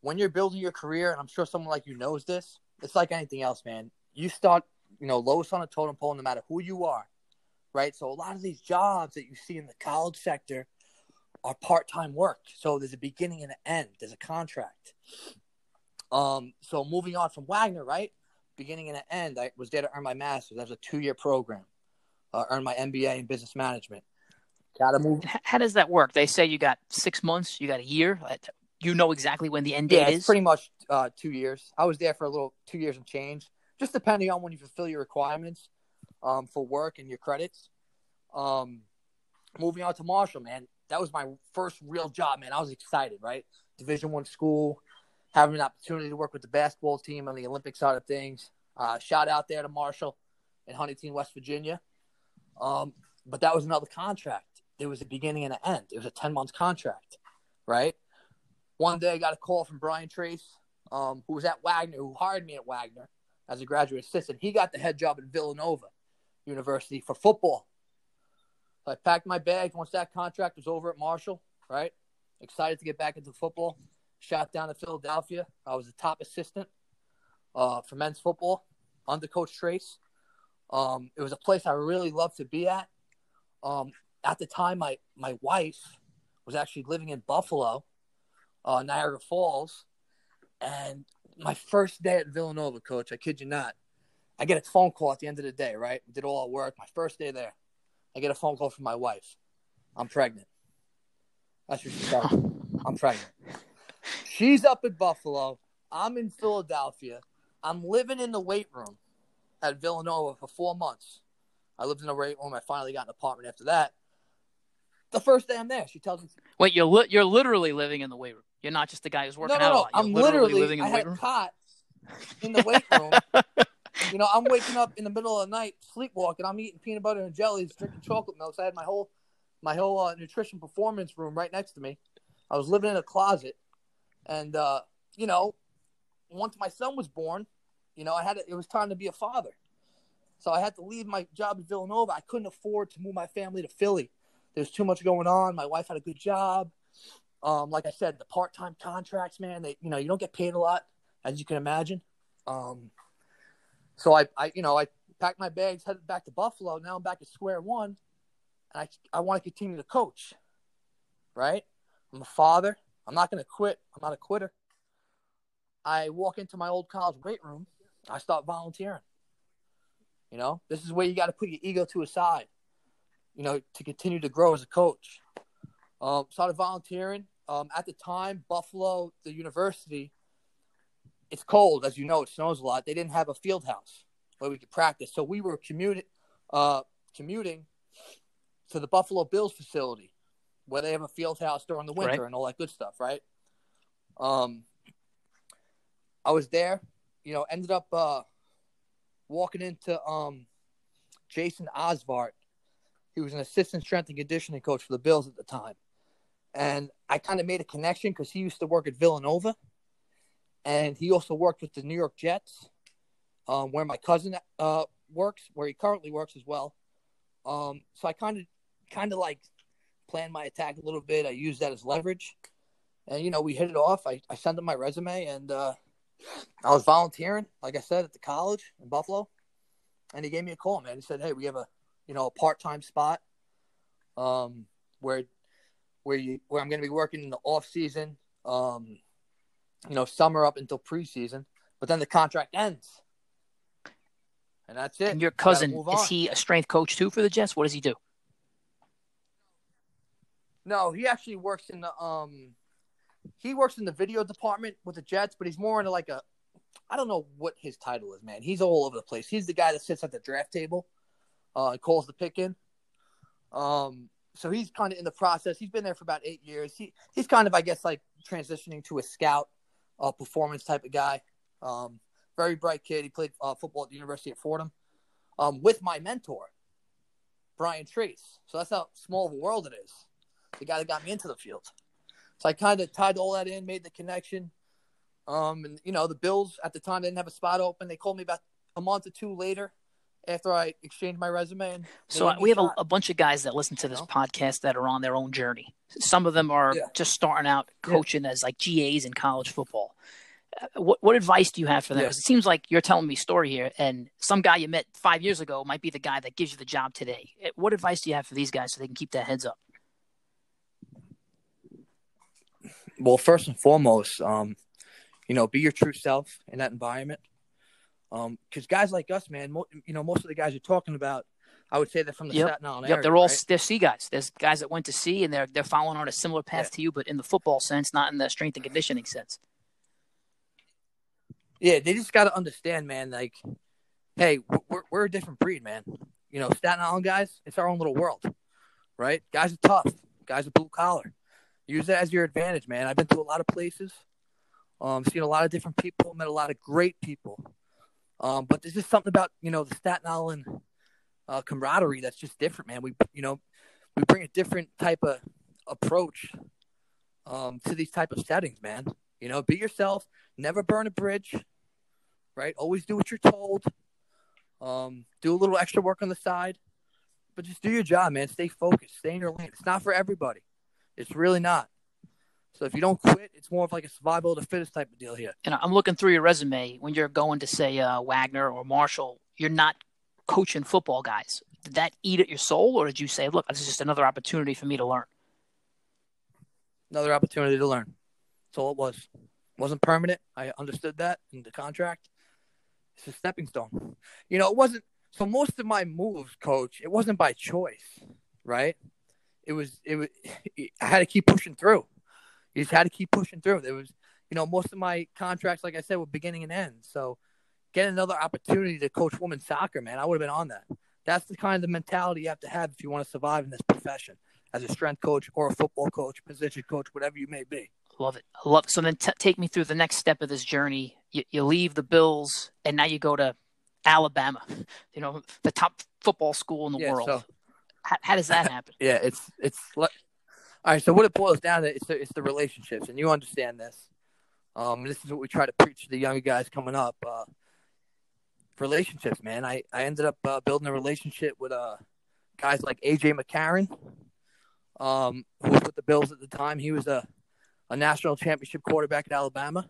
when you're building your career, and I'm sure someone like you knows this, it's like anything else, man you start, you know, lowest on a totem pole, no matter who you are, right? So a lot of these jobs that you see in the college sector are part-time work. So there's a beginning and an end. There's a contract. Um, so moving on from Wagner, right? Beginning and an end. I was there to earn my master's. That was a two-year program. Uh, earn my MBA in business management. Got to move. How does that work? They say you got six months. You got a year. You know exactly when the end date yeah, is. pretty much uh, two years. I was there for a little two years and change just depending on when you fulfill your requirements um, for work and your credits. Um, moving on to Marshall, man, that was my first real job, man. I was excited, right? Division one school, having an opportunity to work with the basketball team on the Olympic side of things. Uh, shout out there to Marshall in Huntington, West Virginia. Um, but that was another contract. There was a beginning and an end. It was a 10 month contract, right? One day I got a call from Brian Trace, um, who was at Wagner, who hired me at Wagner as a graduate assistant. He got the head job at Villanova University for football. I packed my bags once that contract was over at Marshall, right? Excited to get back into football. Shot down to Philadelphia. I was the top assistant uh, for men's football under Coach Trace. Um, it was a place I really loved to be at. Um, at the time, my, my wife was actually living in Buffalo, uh, Niagara Falls, and my first day at Villanova, coach, I kid you not, I get a phone call at the end of the day, right? did all our work. My first day there, I get a phone call from my wife. I'm pregnant. That's what she tells me. I'm pregnant. She's up in Buffalo. I'm in Philadelphia. I'm living in the weight room at Villanova for four months. I lived in the weight room. I finally got an apartment after that. The first day I'm there, she tells me. Wait, you're li- you're literally living in the weight room. You're not just the guy who's working no, no, no. out. I'm literally, literally living in the I weight room. cot in the weight room. You know, I'm waking up in the middle of the night, sleepwalking. I'm eating peanut butter and jellies, drinking chocolate milk. So I had my whole my whole uh, nutrition performance room right next to me. I was living in a closet, and uh, you know, once my son was born, you know, I had to, it was time to be a father. So I had to leave my job at Villanova. I couldn't afford to move my family to Philly. There's too much going on. My wife had a good job. Um, like I said, the part-time contracts, man, they you know you don't get paid a lot, as you can imagine. Um, so I, I, you know, I packed my bags, headed back to Buffalo. Now I'm back at square one, and I, I want to continue to coach. Right? I'm a father. I'm not going to quit. I'm not a quitter. I walk into my old college weight room. I start volunteering. You know, this is where you got to put your ego to a side. You know, to continue to grow as a coach. Um, started volunteering. Um, at the time, Buffalo, the university, it's cold, as you know, it snows a lot. They didn't have a field house where we could practice, so we were commuting, uh, commuting to the Buffalo Bills facility, where they have a field house during the winter right. and all that good stuff, right? Um, I was there, you know, ended up uh, walking into um, Jason Oszvart. He was an assistant strength and conditioning coach for the Bills at the time and I kind of made a connection because he used to work at Villanova, and he also worked with the New York Jets, um, where my cousin uh, works, where he currently works as well. Um, so I kind of, kind of like planned my attack a little bit. I used that as leverage, and you know we hit it off. I, I sent him my resume, and uh, I was volunteering, like I said, at the college in Buffalo, and he gave me a call, man. He said, "Hey, we have a, you know, a part time spot, um, where, where you, where I'm going to be working in the off season, um, you know, summer up until preseason, but then the contract ends." And that's it. And your cousin is he a strength coach too for the Jets? What does he do? No, he actually works in the um he works in the video department with the Jets, but he's more into like a I don't know what his title is, man. He's all over the place. He's the guy that sits at the draft table, uh, and calls the pick in. Um, so he's kind of in the process. He's been there for about eight years. He he's kind of, I guess, like transitioning to a scout, uh, performance type of guy. Um, very bright kid. He played uh, football at the University of Fordham, um, with my mentor, Brian Trace. So that's how small of a world it is. The guy that got me into the field. So I kind of tied all that in, made the connection. Um, and you know, the Bills at the time didn't have a spot open. They called me about a month or two later after I exchanged my resume. And so we have a, a, bunch of guys that listen to this you know? podcast that are on their own journey. Some of them are yeah. just starting out coaching yeah. as like GAs in college football. Uh, what what advice do you have for them? Because yeah. it seems like you're telling me a story here, and some guy you met five years ago might be the guy that gives you the job today. Uh, what advice do you have for these guys so they can keep their heads up? well, first and foremost, um, you know, be your true self in that environment. Um, because guys like us, man, mo- you know, most of the guys you're talking about, I would say they're from the yep. Staten Island yep. area. They're all right? they're sea guys. There's guys that went to sea and they're they're following on a similar path yeah. to you, but in the football sense, not in the strength and conditioning sense. Yeah, they just got to understand, man. Like, hey, we're we're a different breed, man. You know, Staten Island guys, it's our own little world, right? Guys are tough. Guys are blue collar use that as your advantage, man. I've been to a lot of places, um, seen a lot of different people, met a lot of great people. Um, but there's just something about you know the Staten Island uh, camaraderie that's just different, man. We you know we bring a different type of approach um, to these type of settings, man. You know, be yourself, never burn a bridge, right? Always do what you're told. Um, do a little extra work on the side, but just do your job, man. Stay focused, stay in your lane. It's not for everybody. It's really not. So if you don't quit, it's more of like a survival of the fittest type of deal here. And I'm looking through your resume when you're going to say uh, Wagner or Marshall. You're not coaching football guys. Did that eat at your soul, or did you say, "Look, this is just another opportunity for me to learn"? Another opportunity to learn. That's all it was. It wasn't permanent. I understood that in the contract. It's a stepping stone. You know, it wasn't. So most of my moves, coach, it wasn't by choice, right? it was it was I had to keep pushing through. You just had to keep pushing through. There was you know most of my contracts, like I said, were beginning and end. So get another opportunity to coach women's soccer, man, I would have been on that. That's the kind of mentality you have to have if you want to survive in this profession as a strength coach or a football coach, position coach, whatever you may be. Love it. I love it. So then t- take me through the next step of this journey. You, you leave the Bills and now you go to Alabama, you know, the top football school in the yeah, world. So how, how does that happen? yeah, it's it's all right. So what it boils down to is the, it's the relationships, and you understand this. Um, this is what we try to preach to the younger guys coming up. Uh, relationships, man. I I ended up uh, building a relationship with uh guys like AJ McCarron, um, who was with the Bills at the time. He was a a national championship quarterback at Alabama.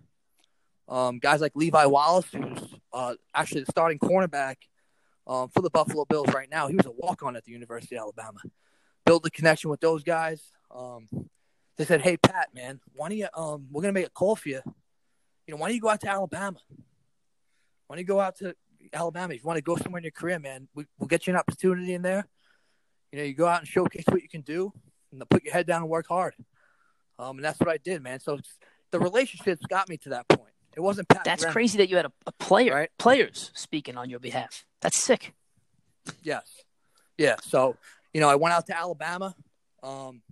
Um, guys like Levi Wallace, who's uh, actually the starting cornerback um, for the Buffalo Bills right now. He was a walk on at the University of Alabama. Build a connection with those guys. Um, they said, "Hey Pat, man, why don't you? Um, we're gonna make a call for you. You know, why don't you go out to Alabama? Why don't you go out to Alabama if you want to go somewhere in your career, man? We, will get you an opportunity in there. You know, you go out and showcase what you can do, and put your head down and work hard. Um, and that's what I did, man. So the relationships got me to that point. It wasn't Pat. That's crazy that you had a, a player, right? players speaking on your behalf. That's sick. Yes. Yeah. So, you know, I went out to Alabama. Um,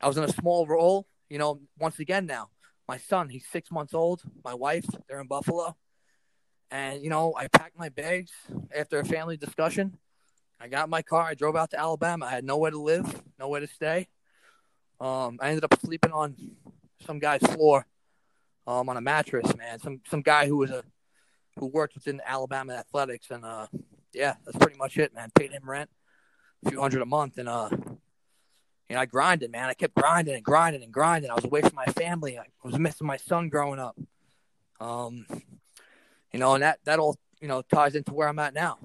I was in a small role. You know, once again now, my son, he's six months old. My wife, they're in Buffalo. And, you know, I packed my bags after a family discussion. I got my car. I drove out to Alabama. I had nowhere to live, nowhere to stay. Um, I ended up sleeping on some guy's floor um, on a mattress, man. Some some guy who was a who worked within Alabama athletics, and uh, yeah, that's pretty much it, man. Paid him rent, a few hundred a month, and uh, you know, I grinded, man. I kept grinding and grinding and grinding. I was away from my family. I was missing my son growing up. Um, you know, and that that all you know ties into where I'm at now.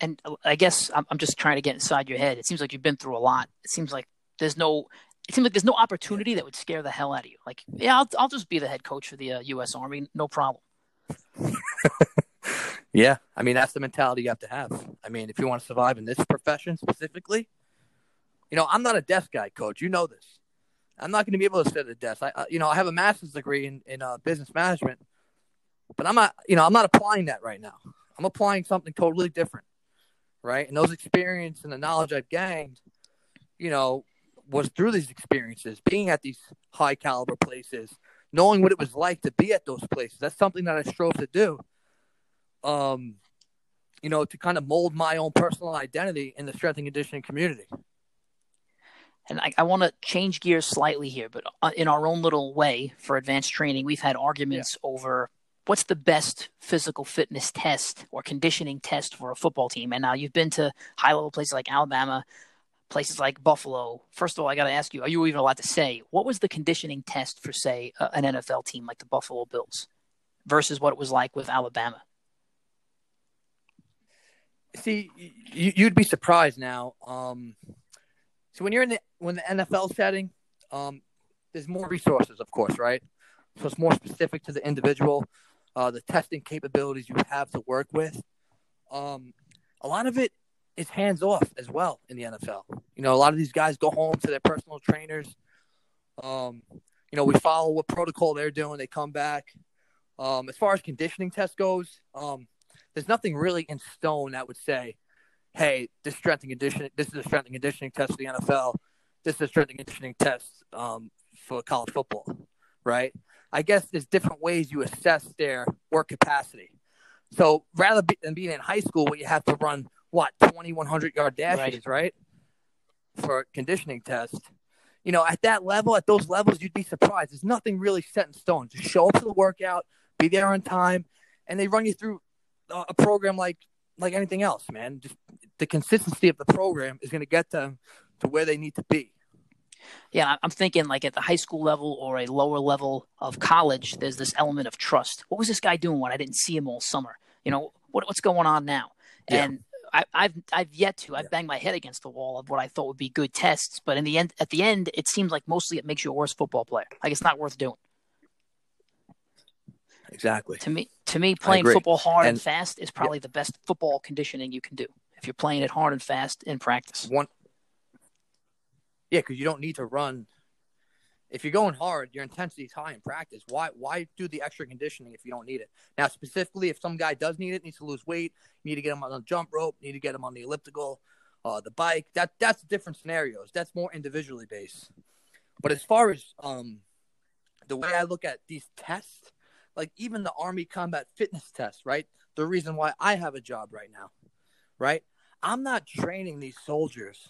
And I guess I'm, I'm just trying to get inside your head. It seems like you've been through a lot. It seems like there's no it seems like there's no opportunity that would scare the hell out of you. Like, yeah, I'll, I'll just be the head coach for the uh, U.S. Army, no problem. yeah, I mean that's the mentality you have to have. I mean, if you want to survive in this profession specifically, you know, I'm not a desk guy, coach. You know this. I'm not going to be able to sit at a desk. I, you know, I have a master's degree in in uh, business management, but I'm not, you know, I'm not applying that right now. I'm applying something totally different, right? And those experience and the knowledge I've gained, you know, was through these experiences, being at these high caliber places, knowing what it was like to be at those places. That's something that I strove to do. Um, you know, to kind of mold my own personal identity in the strength and conditioning community. And I, I want to change gears slightly here, but uh, in our own little way for advanced training, we've had arguments yeah. over what's the best physical fitness test or conditioning test for a football team. And now you've been to high level places like Alabama, places like Buffalo. First of all, I got to ask you: Are you even allowed to say what was the conditioning test for, say, an NFL team like the Buffalo Bills versus what it was like with Alabama? See, you'd be surprised now. Um, so when you're in the when the NFL setting, um, there's more resources, of course, right? So it's more specific to the individual, uh, the testing capabilities you have to work with. Um, a lot of it is hands off as well in the NFL. You know, a lot of these guys go home to their personal trainers. Um, you know, we follow what protocol they're doing. They come back. Um, as far as conditioning test goes, um, there's nothing really in stone that would say, "Hey, this strength and conditioning. This is a strength and conditioning test for the NFL. This is strength and conditioning test um, for college football." Right? I guess there's different ways you assess their work capacity. So rather than being in high school where you have to run what 2100 yard dashes, right. right? For conditioning test. You know, at that level, at those levels, you'd be surprised. There's nothing really set in stone. Just show up to the workout, be there on time, and they run you through a program like like anything else, man. Just the consistency of the program is going to get them to where they need to be. Yeah, I'm thinking like at the high school level or a lower level of college, there's this element of trust. What was this guy doing when I didn't see him all summer? You know, what, what's going on now? Yeah. And I, have I've yet to. I've banged my head against the wall of what I thought would be good tests, but in the end, at the end, it seems like mostly it makes you a worse football player. Like it's not worth doing. Exactly. To me, to me, playing football hard and, and fast is probably yeah. the best football conditioning you can do. If you're playing it hard and fast in practice. One. Yeah, because you don't need to run if you're going hard, your intensity is high in practice. Why why do the extra conditioning if you don't need it? Now, specifically, if some guy does need it, needs to lose weight, need to get him on the jump rope, need to get him on the elliptical, uh, the bike. That that's different scenarios. That's more individually based. But as far as um, the way I look at these tests, like even the Army Combat Fitness test, right? The reason why I have a job right now, right? I'm not training these soldiers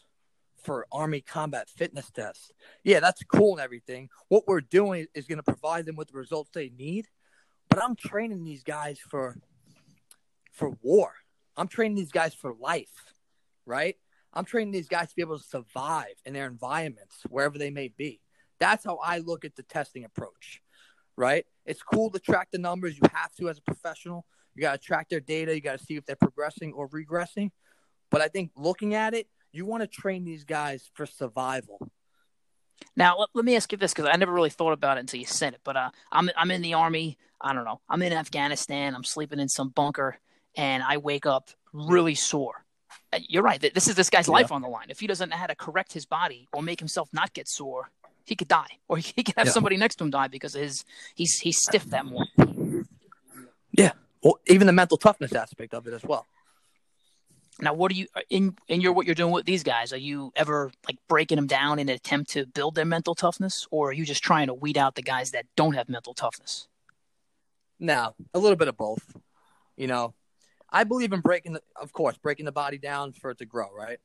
for Army combat fitness tests. Yeah, that's cool and everything. What we're doing is going to provide them with the results they need. But I'm training these guys for for war. I'm training these guys for life, right? I'm training these guys to be able to survive in their environments wherever they may be. That's how I look at the testing approach, right? It's cool to track the numbers. You have to as a professional. You got to track their data. You got to see if they're progressing or regressing. But I think looking at it, you want to train these guys for survival. Now, let, let me ask you this because I never really thought about it until you said it. But uh, I'm I'm in the army. I don't know. I'm in Afghanistan. I'm sleeping in some bunker, and I wake up really sore. Uh, you're right. This is this guy's yeah. life on the line. If he doesn't know how to correct his body or make himself not get sore, he could die, or he could have yeah. somebody next to him die because his he's he's stiff that morning. Yeah, well, even the mental toughness aspect of it as well. Now, what are you in in your what you're doing with these guys? Are you ever like breaking them down in an attempt to build their mental toughness, or are you just trying to weed out the guys that don't have mental toughness? No, a little bit of both. You know, I believe in breaking the, of course, breaking the body down for it to grow, right?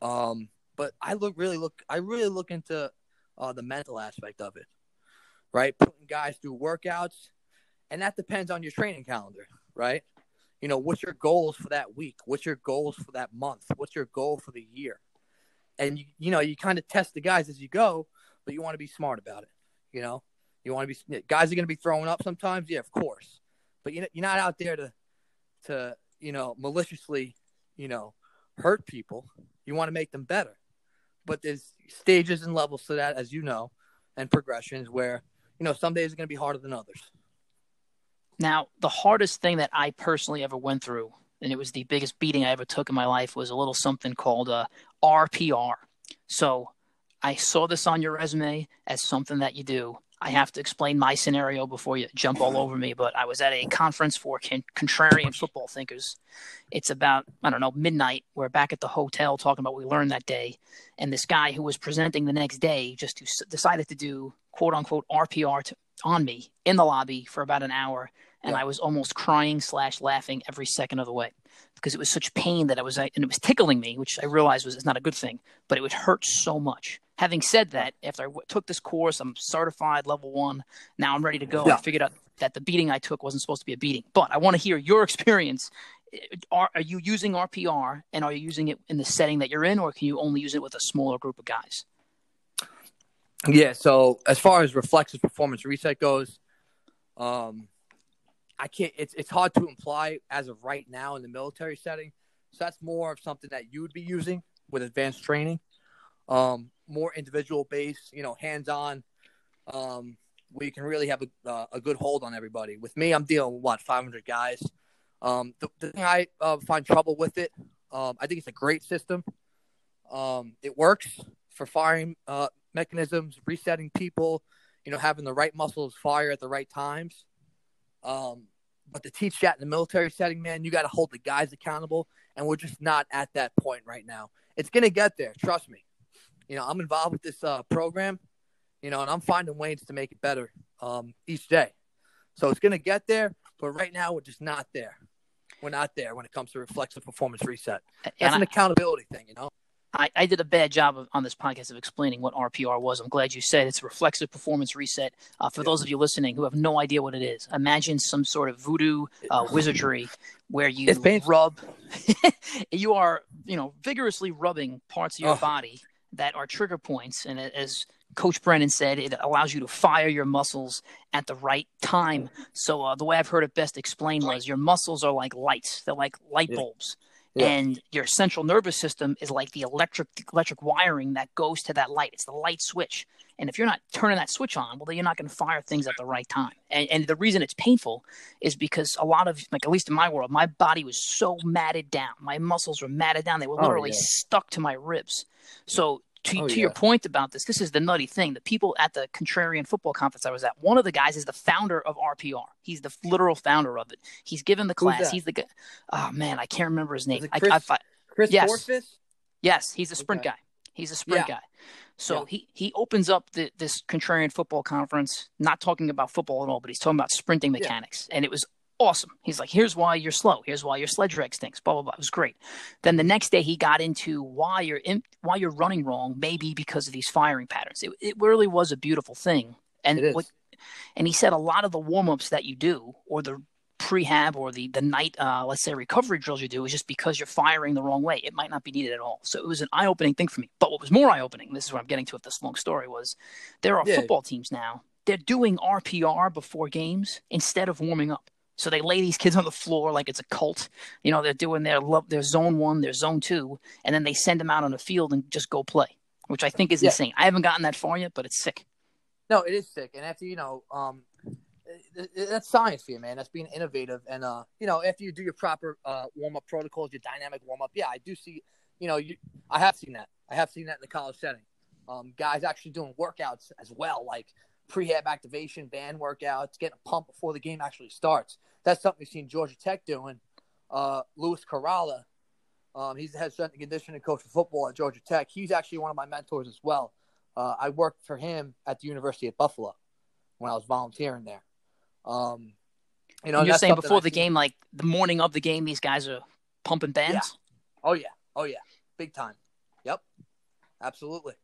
Um, but I look really look, I really look into uh, the mental aspect of it, right? Putting guys through workouts, and that depends on your training calendar, right? You know, what's your goals for that week? What's your goals for that month? What's your goal for the year? And you, you know, you kind of test the guys as you go, but you want to be smart about it. You know, you want to be guys are going to be throwing up sometimes, yeah, of course, but you you're not out there to to you know maliciously, you know, hurt people. You want to make them better, but there's stages and levels to that, as you know, and progressions where you know some days are going to be harder than others. Now, the hardest thing that I personally ever went through, and it was the biggest beating I ever took in my life, was a little something called uh, a RPR. So I saw this on your resume as something that you do. I have to explain my scenario before you jump all over me, but I was at a conference for contrarian football thinkers. It's about, I don't know, midnight. We're back at the hotel talking about what we learned that day. And this guy who was presenting the next day just decided to do quote unquote RPR to, on me in the lobby for about an hour. And yeah. I was almost crying slash laughing every second of the way because it was such pain that I was, and it was tickling me, which I realized was not a good thing, but it would hurt so much. Having said that, after I w- took this course, I'm certified level one. Now I'm ready to go. Yeah. I figured out that the beating I took wasn't supposed to be a beating. But I want to hear your experience. Are, are you using RPR and are you using it in the setting that you're in, or can you only use it with a smaller group of guys? Yeah. So as far as reflexive performance reset goes, um, I can't. It's it's hard to imply as of right now in the military setting. So that's more of something that you would be using with advanced training, um, more individual based, you know, hands on, um, where you can really have a, uh, a good hold on everybody. With me, I'm dealing with what 500 guys. Um, the, the, thing I uh, find trouble with it, um, I think it's a great system. Um, it works for firing uh, mechanisms, resetting people, you know, having the right muscles fire at the right times. Um, but to teach that in the military setting, man, you got to hold the guys accountable, and we're just not at that point right now. It's gonna get there, trust me. You know, I'm involved with this uh, program, you know, and I'm finding ways to make it better um, each day. So it's gonna get there, but right now we're just not there. We're not there when it comes to reflexive performance reset. That's and an I, accountability thing, you know. I, I, did a bad job of, on this podcast of explaining what RPR was. I'm glad you said it's a reflexive performance reset. Uh, for yeah. those of you listening who have no idea what it is, imagine some sort of voodoo uh, wizardry where you rub, you are you know vigorously rubbing parts of your oh. body that are trigger points, and as Coach Brennan said, it allows you to fire your muscles at the right time. So uh, the way I've heard it best explained was your muscles are like lights; they're like light bulbs. Yeah. And your central nervous system is like the electric electric wiring that goes to that light. It's the light switch. And if you're not turning that switch on, well, then you're not going to fire things at the right time. And, and the reason it's painful is because a lot of, like, at least in my world, my body was so matted down. My muscles were matted down. They were oh, literally oh, yeah. stuck to my ribs. So to, oh, to yeah. your point about this, this is the nutty thing. The people at the Contrarian Football Conference I was at, one of the guys is the founder of RPR. He's the literal founder of it. He's given the class. He's the guy. Oh man, I can't remember his name. Chris, I, I, Chris yes. Yes, he's a sprint okay. guy. He's a sprint yeah. guy. So yeah. he he opens up the, this Contrarian Football Conference, not talking about football at all, but he's talking about sprinting mechanics, yeah. and it was awesome. He's like, here's why you're slow. Here's why your sledge drag stinks. Blah blah blah. It was great. Then the next day he got into why you're in, why you're running wrong, maybe because of these firing patterns. It, it really was a beautiful thing. And what, and he said a lot of the warm ups that you do, or the prehab, or the the night, uh, let's say recovery drills you do, is just because you're firing the wrong way. It might not be needed at all. So it was an eye opening thing for me. But what was more eye opening, this is what I'm getting to with this long story, was there are yeah. football teams now. They're doing RPR before games instead of warming up. So they lay these kids on the floor like it's a cult. You know, they're doing their love, their zone one, their zone two, and then they send them out on the field and just go play, which I think is yeah. insane. I haven't gotten that far yet, but it's sick. No, it is sick. And after you know, um, that's science for you, man. That's being innovative. And uh, you know, after you do your proper uh, warm up protocols, your dynamic warm up, yeah, I do see. You know, you, I have seen that. I have seen that in the college setting. Um, guys actually doing workouts as well, like prehab activation, band workouts, getting a pump before the game actually starts. That's something we've seen Georgia Tech doing. Uh, Lewis Caralla, um, he's the head strength and conditioning coach for football at Georgia Tech. He's actually one of my mentors as well. Uh, I worked for him at the University of Buffalo when I was volunteering there. Um, you know, you're saying before the game, like the morning of the game, these guys are pumping bands. Yeah. Oh yeah, oh yeah, big time. Yep, absolutely.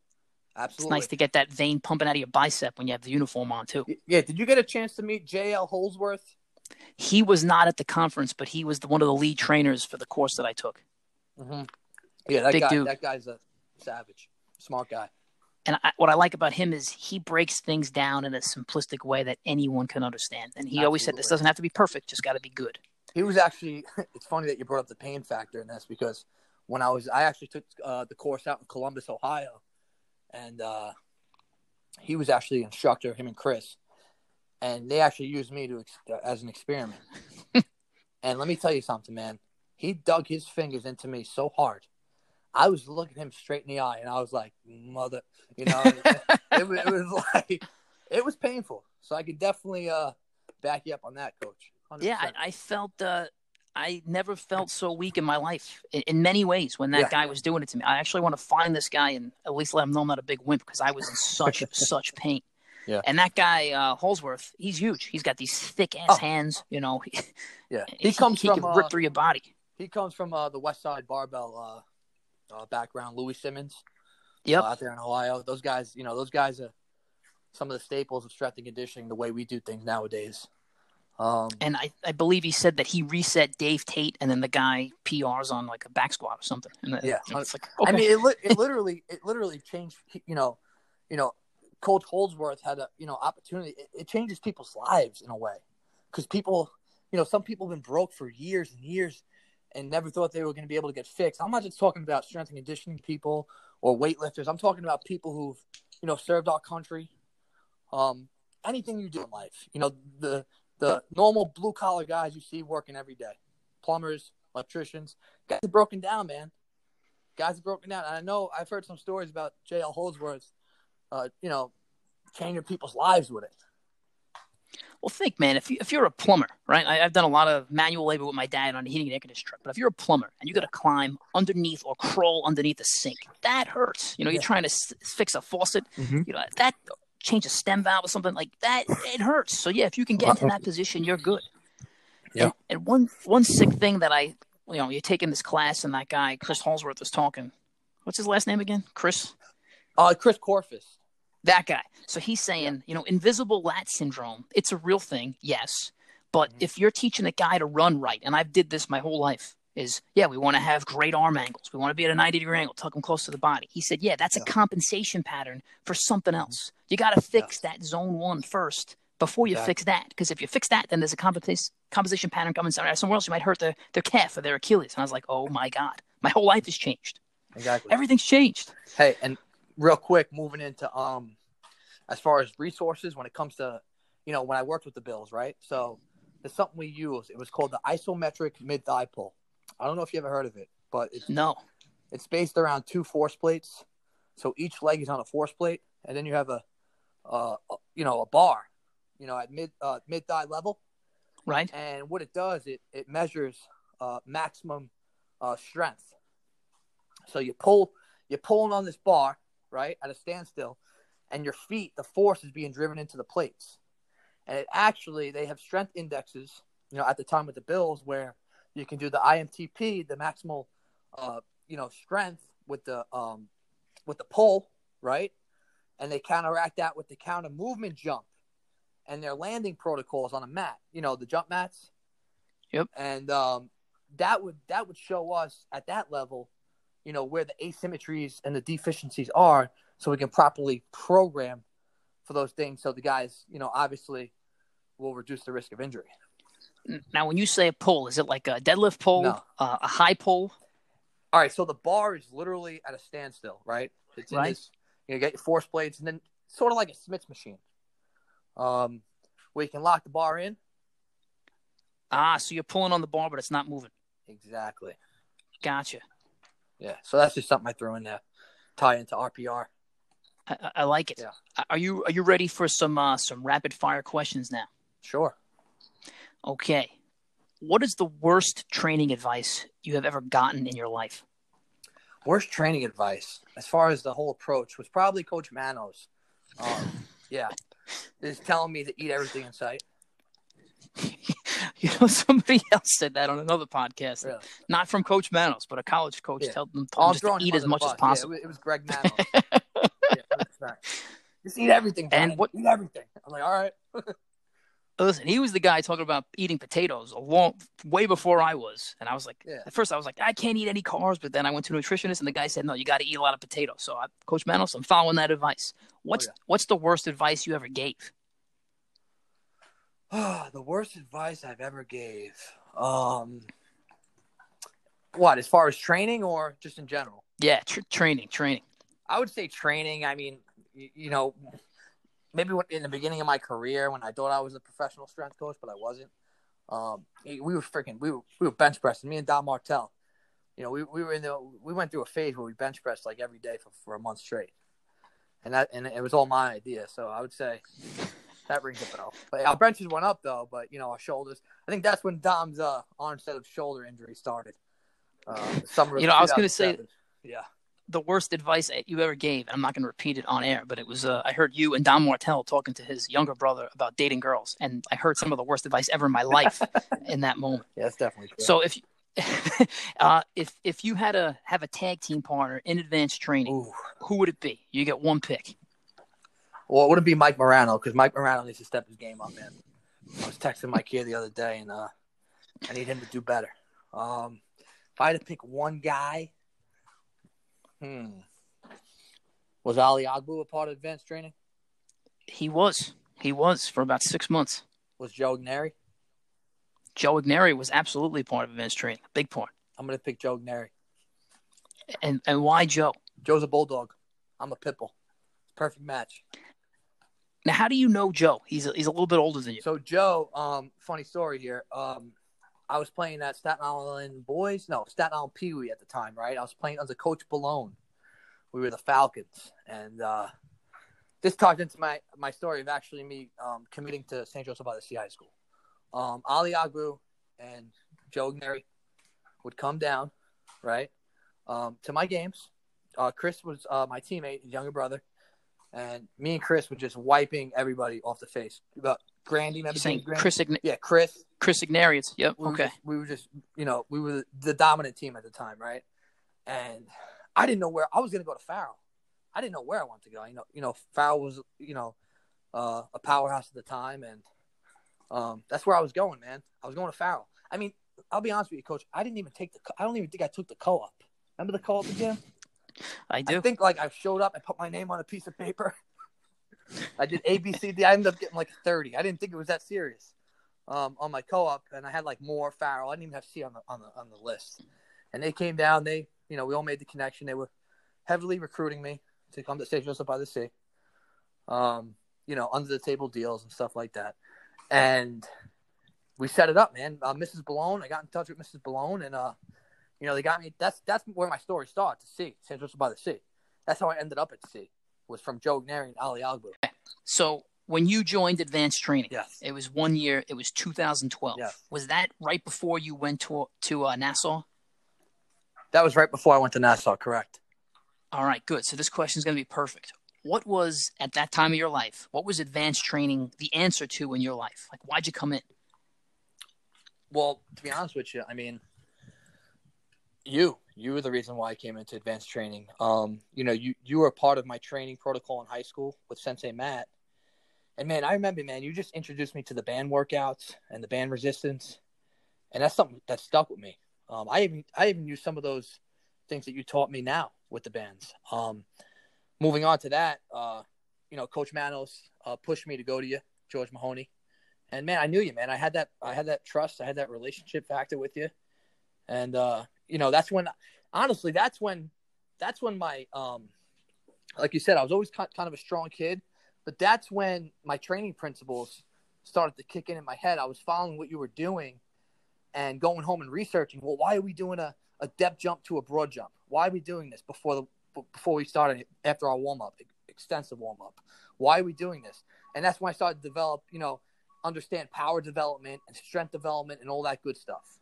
Absolutely. It's nice to get that vein pumping out of your bicep when you have the uniform on too. Yeah. Did you get a chance to meet J.L. Holdsworth? He was not at the conference, but he was the, one of the lead trainers for the course that I took. Mm-hmm. Yeah, that Big guy. dude. That guy's a savage, smart guy. And I, what I like about him is he breaks things down in a simplistic way that anyone can understand. And he always said, "This doesn't have to be perfect; just got to be good." He was actually. It's funny that you brought up the pain factor in this because when I was, I actually took uh, the course out in Columbus, Ohio, and uh, he was actually the instructor, him and Chris, and they actually used me to ex- as an experiment. and let me tell you something, man. He dug his fingers into me so hard. I was looking him straight in the eye, and I was like, "Mother," you know. it, was, it was like it was painful. So I could definitely uh, back you up on that, Coach. 100%. Yeah, I, I felt uh, I never felt so weak in my life in, in many ways when that Yeah. guy was doing it to me. I actually want to find this guy and at least let him know I'm not a big wimp because I was in such such pain. Yeah. And that guy uh, Holdsworth, he's huge. He's got these thick ass Oh. hands. You know, he, yeah. He comes he from can rip uh, through your body. he comes from uh, the Westside Barbell uh, uh, background. Louie Simmons, Yep. uh, out there in Ohio. Those guys, you know, those guys are some of the staples of strength and conditioning. The way we do things nowadays. Um, and I, I believe he said that he reset Dave Tate, and then the guy PRs on like a back squat or something. And Yeah. it's like I mean, it, li- it literally, it literally changed. You know, you know, Coach Holdsworth had a you know opportunity. It, it changes people's lives in a way, because people, you know, some people have been broke for years and years, and never thought they were going to be able to get fixed. I'm not just talking about strength and conditioning people or weightlifters. I'm talking about people who've you know served our country. Um, anything you do in life, you know, the the normal blue collar guys you see working every day, plumbers, electricians, guys are broken down, man guys are broken down. And I know I've heard some stories about JL Holdsworth, uh, you know, changing people's lives with it. Well, think, man, if, you, if you're a plumber, right? I, I've done a lot of manual labor with my dad on a heating and air conditioning truck. But if you're a plumber and you got to climb underneath or crawl underneath a sink, that hurts. You know, you're trying to s- fix a faucet, Mhm. you know, that change a stem valve or something like that, it hurts. So, yeah, if you can get into that position, you're good. Yeah. And, and one, one sick thing that I, you know, you're taking this class and that guy, Chris Holsworth, was talking. What's his last name again? Chris? Uh, Chris Korfist. That guy. So he's saying, you know, invisible lat syndrome, it's a real thing, yes. But Mhm. if you're teaching a guy to run right, and I've did this my whole life, is yeah, we want to have great arm angles. We want to be at a 90 degree angle, tuck them close to the body. He said, yeah, that's Yeah. a compensation pattern for something else. You got to fix that zone one first before you Exactly. fix that. Because if you fix that, then there's a compensation compensation pattern coming somewhere somewhere else. You might hurt their, their calf or their Achilles. And I was like, oh my God, my whole life has changed. Exactly. Everything's changed. hey, and real quick, moving into um, as far as resources when it comes to, you know, when I worked with the Bills, right? So there's something we use. It was called the isometric mid thigh pull. I don't know if you ever heard of it, but it's No. it's based around two force plates. So each leg is on a force plate, and then you have a, uh, a- you know, a bar, you know, at mid uh, mid thigh level. Right? And what it does, it it measures uh, maximum uh, strength. So you pull, you're pulling on this bar, right, at a standstill, and your feet, the force is being driven into the plates. And it actually, they have strength indexes, you know, at the time with the Bills where you can do the IMTP, the maximal, uh, you know, strength with the um, with the pull, right, and they counteract that with the counter movement jump, and their landing protocols on a mat, you know, the jump mats. Yep. And um, that would that would show us at that level, you know, where the asymmetries and the deficiencies are, so we can properly program for those things. So the guys, you know, obviously will reduce the risk of injury. Now, when you say a pull, is it like a deadlift pull, No. uh, a high pull? All right, so the bar is literally at a standstill, right? It's in Right. this, you know, get your force plates, and then sort of like a Smith's machine, um, where you can lock the bar in. Ah, so you're pulling on the bar, but it's not moving. Exactly. Gotcha. Yeah. So that's just something I threw in there, tie into RPR. I, I- I like it. Yeah. Are you are you ready for some uh, some rapid fire questions now? Sure. Okay. What is the worst training advice you have ever gotten in your life? Worst training advice, as far as the whole approach, was probably Coach Manos. Um, yeah, is telling me to eat everything in sight. you know, somebody else said that on another podcast. Really? Not from Coach Manos, but a college coach Yeah. told them, Oh, told just to eat as much as bus. Yeah, it possible. was- it was Greg Manos. yeah. Just eat everything, Brian. And what- eat everything. I'm like, all right. Listen, he was the guy talking about eating potatoes a long, way before I was, and I was like, Yeah. at first I was like, I can't eat any carbs, but then I went to a nutritionist, and the guy said, no, you got to eat a lot of potatoes. So, I, Coach Manos, I'm following that advice. What's yeah. what's the worst advice you ever gave? the worst advice I've ever gave. Um, what as far as training or just in general? Yeah, tr- training, training. I would say training. I mean, you, you know, maybe in the beginning of my career when I thought I was a professional strength coach, but I wasn't. Um, we were freaking we were we were bench pressing. Me and Don Martell. You know, we, we were in the we went through a phase where we bench pressed like every day for, for a month straight, and that and it was all my idea. So I would say that rings a bell. But our benches went up though. But you know, our shoulders. I think that's when Dom's uh, onset of shoulder injury started. Uh, summer. You know, I was gonna say- yeah. The worst advice you ever gave, and I'm not going to repeat it on air, but it was uh, I heard you and Don Martell talking to his younger brother about dating girls, and I heard some of the worst advice ever in my life in that moment. Yeah, that's definitely true. So if you, uh, if if you had to have a tag team partner in advanced training, Ooh. who would it be? You get one pick. Well, it wouldn't be Mike Morano because Mike Morano needs to step his game up, man. I was texting Mike here the other day, and uh, I need him to do better. Um, if I had to pick one guy, hmm, was Ali Agbu a part of advanced training? He was. He was for about six months. Was Joe Ignari? Joe Ignari was absolutely part of advanced training, big part. I'm gonna pick Joe Ignari. And and why Joe? Joe's a bulldog. I'm a pitbull. Perfect match. Now, how do you know Joe? He's a, he's a little bit older than you. So Joe, um, funny story here. Um, I was playing at Staten Island Boys, no, Staten Island Pee Wee at the time, right? I was playing under Coach Balone. We were the Falcons, and uh, this ties into my my story of actually me um, committing to St. Joseph by the Sea High School. Um, Ali Agbu and Joe Ignari would come down, right, um, to my games. Uh, Chris was uh, my teammate, younger brother, and me and Chris were just wiping everybody off the face. Grandy, remember saying Grandy? Chris Ign- Yeah, Chris. Chris Ignari. It's, yep. We Okay. just- we were just, you know, we were the dominant team at the time, right? And I didn't know where I was going to go to Farrell. I didn't know where I wanted to go. You know, you know, Farrell was, you know, uh, a powerhouse at the time, and um, that's where I was going, man. I was going to Farrell. I mean, I'll be honest with you, Coach. I didn't even take the. I don't even think I took the co-op. Remember the co-op again? I do. I think like I showed up and put my name on a piece of paper. I did A B C D. I ended up getting like thirty. I didn't think it was that serious um, on my co-op, and I had like more Farrell. I didn't even have C on the on the on the list. And they came down. They you know we all made the connection. They were heavily recruiting me to come to St. Joseph by the Sea. Um, you know, under the table deals and stuff like that. And we set it up, man. Uh, Mrs. Balone, I got in touch with Mrs. Balone, and uh, you know, they got me. That's that's where my story started. To sea, St. Joseph by the Sea. That's how I ended up at sea. Was from Joe Ignari and Ali Agbu. So when you joined advanced training, Yes. it was one year. It was 2012. Yes. Was that right before you went to to uh, Nassau? That was right before I went to Nassau. Correct. All right, good. So this question is going to be perfect. What was at that time of your life? What was advanced training the answer to in your life? Like, why'd you come in? Well, to be honest with you, I mean, you you were the reason why I came into advanced training. Um, you know, you you were a part of my training protocol in high school with Sensei Matt. And man, I remember, man, you just introduced me to the band workouts and the band resistance, and that's something that stuck with me. Um, I even I even use some of those things that you taught me now with the bands. Um, moving on to that, uh, you know, Coach Manos uh, pushed me to go to you, George Mahoney, and man, I knew you, man. I had that I had that trust, I had that relationship factor with you, and uh, you know, that's when, honestly, that's when, that's when my, um, like you said, I was always kind of a strong kid, but that's when my training principles started to kick in in my head. I was following what you were doing and going home and researching. Well, why are we doing a, a depth jump to a broad jump? Why are we doing this before the before we started after our warm up, extensive warm up? Why are we doing this? And that's when I started to develop, you know, understand power development and strength development and all that good stuff.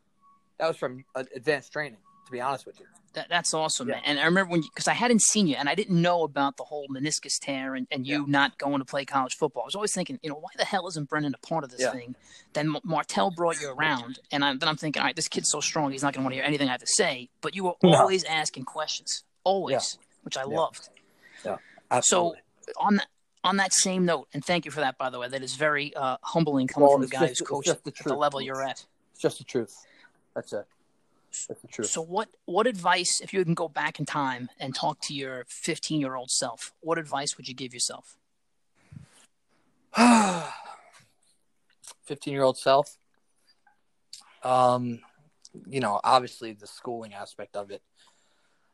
That was from uh, advanced training, to be honest with you. That, that's awesome, Yeah. man. And I remember when, because I hadn't seen you and I didn't know about the whole meniscus tear and, and you Yeah. not going to play college football. I was always thinking, you know, why the hell isn't Brendan a part of this Yeah. thing? Then M- Martell brought you around, and I, then I'm thinking, all right, this kid's so strong, he's not going to want to hear anything I have to say. But you were always asking questions, always, which I Yeah. loved. So on that on that same note, and thank you for that, by the way. That is very uh, humbling coming Well, from a it's guy just- who's coached at the the level you're at. It's just the truth. That's it. That's the truth. So what what advice, if you can go back in time and talk to your 15 year old self, what advice would you give yourself? 15 year old self. Um, you know, obviously the schooling aspect of it.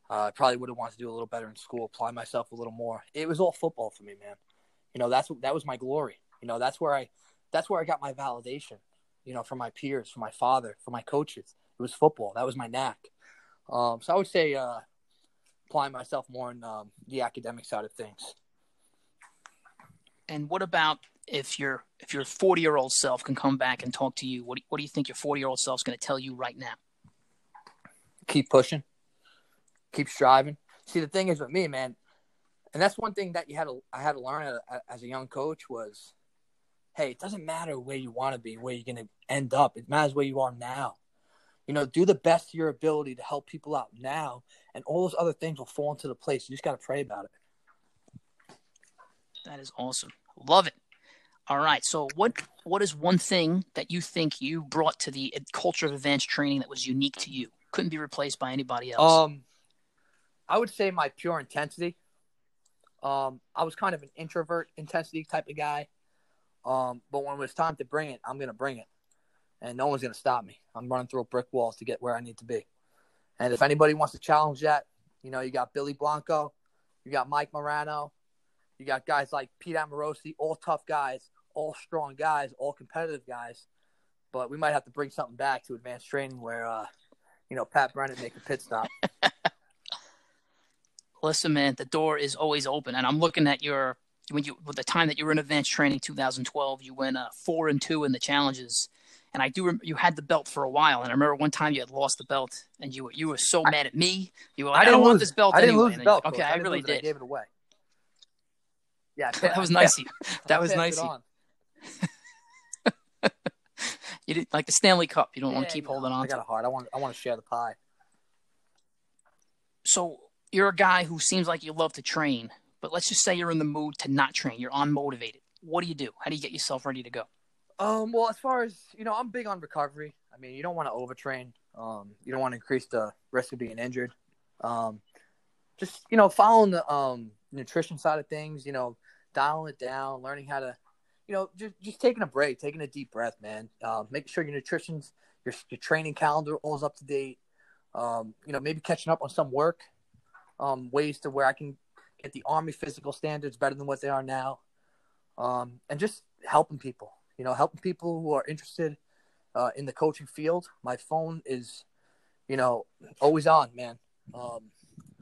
Uh, I probably would have wanted to do a little better in school, apply myself a little more. It was all football for me, man. You know, that's that was my glory. You know, that's where I that's where I got my validation. You know, from my peers, from my father, from my coaches. It was football. That was my knack. Um, so I would say uh, applying myself more in um, the academic side of things. And what about if your if your 40 year old self can come back and talk to you? What do, what do you think your 40 year old self is going to tell you right now? keep pushing, keep striving. See, the thing is with me, man, and that's one thing that you had to I had to learn as a young coach was, hey, it doesn't matter where you want to be, where you're going to end up. It matters where you are now. You know, do the best of your ability to help people out now, and all those other things will fall into the place. You just got to pray about it. That is awesome. Love it. All right. So what what is one thing that you think you brought to the culture of advanced training that was unique to you? Couldn't be replaced by anybody else. Um, I would say my pure intensity. Um, I was kind of an introvert intensity type of guy. Um, but when it was time to bring it, I'm gonna bring it, and no one's gonna stop me. I'm running through brick walls to get where I need to be. And if anybody wants to challenge that, you know, you got Billy Blanco, you got Mike Morano, you got guys like Pete Amorosi, all tough guys, all strong guys, all competitive guys. But we might have to bring something back to advanced training where, uh, you know, Pat Brennan make a pit stop. Listen, man, the door is always open, and I'm looking at your when you with the time that you were in advanced training, 2012, you went uh, four and two in the challenges, and I do rem- you had the belt for a while, and I remember one time you had lost the belt, and you were you were so mad at me. You were like, I, don't want this belt I didn't anyway. lose the belt. okay, Coach. I, really did. I gave it away. Yeah, that was nice. That was nice. you. didn't like the Stanley Cup. You don't want to keep know, holding on I got a heart. I want. I want to share the pie. So you're a guy who seems like you love to train, but let's just say you're in the mood to not train. You're unmotivated. What do you do? How do you get yourself ready to go? Um. Well, as far as you know, I'm big on recovery. I mean, you don't want to overtrain. Um. You don't want to increase the risk of being injured. Um. Just you know, following the um nutrition side of things. You know, dialing it down, learning how to, you know, just just taking a break, taking a deep breath, man. Um. Making sure your nutrition's your your training calendar all's up to date. Um. You know, maybe catching up on some work. Um. Ways to where I can get the army physical standards better than what they are now. Um. And just helping people you know, helping people who are interested uh, in the coaching field. My phone is, you know, always on, man. Um,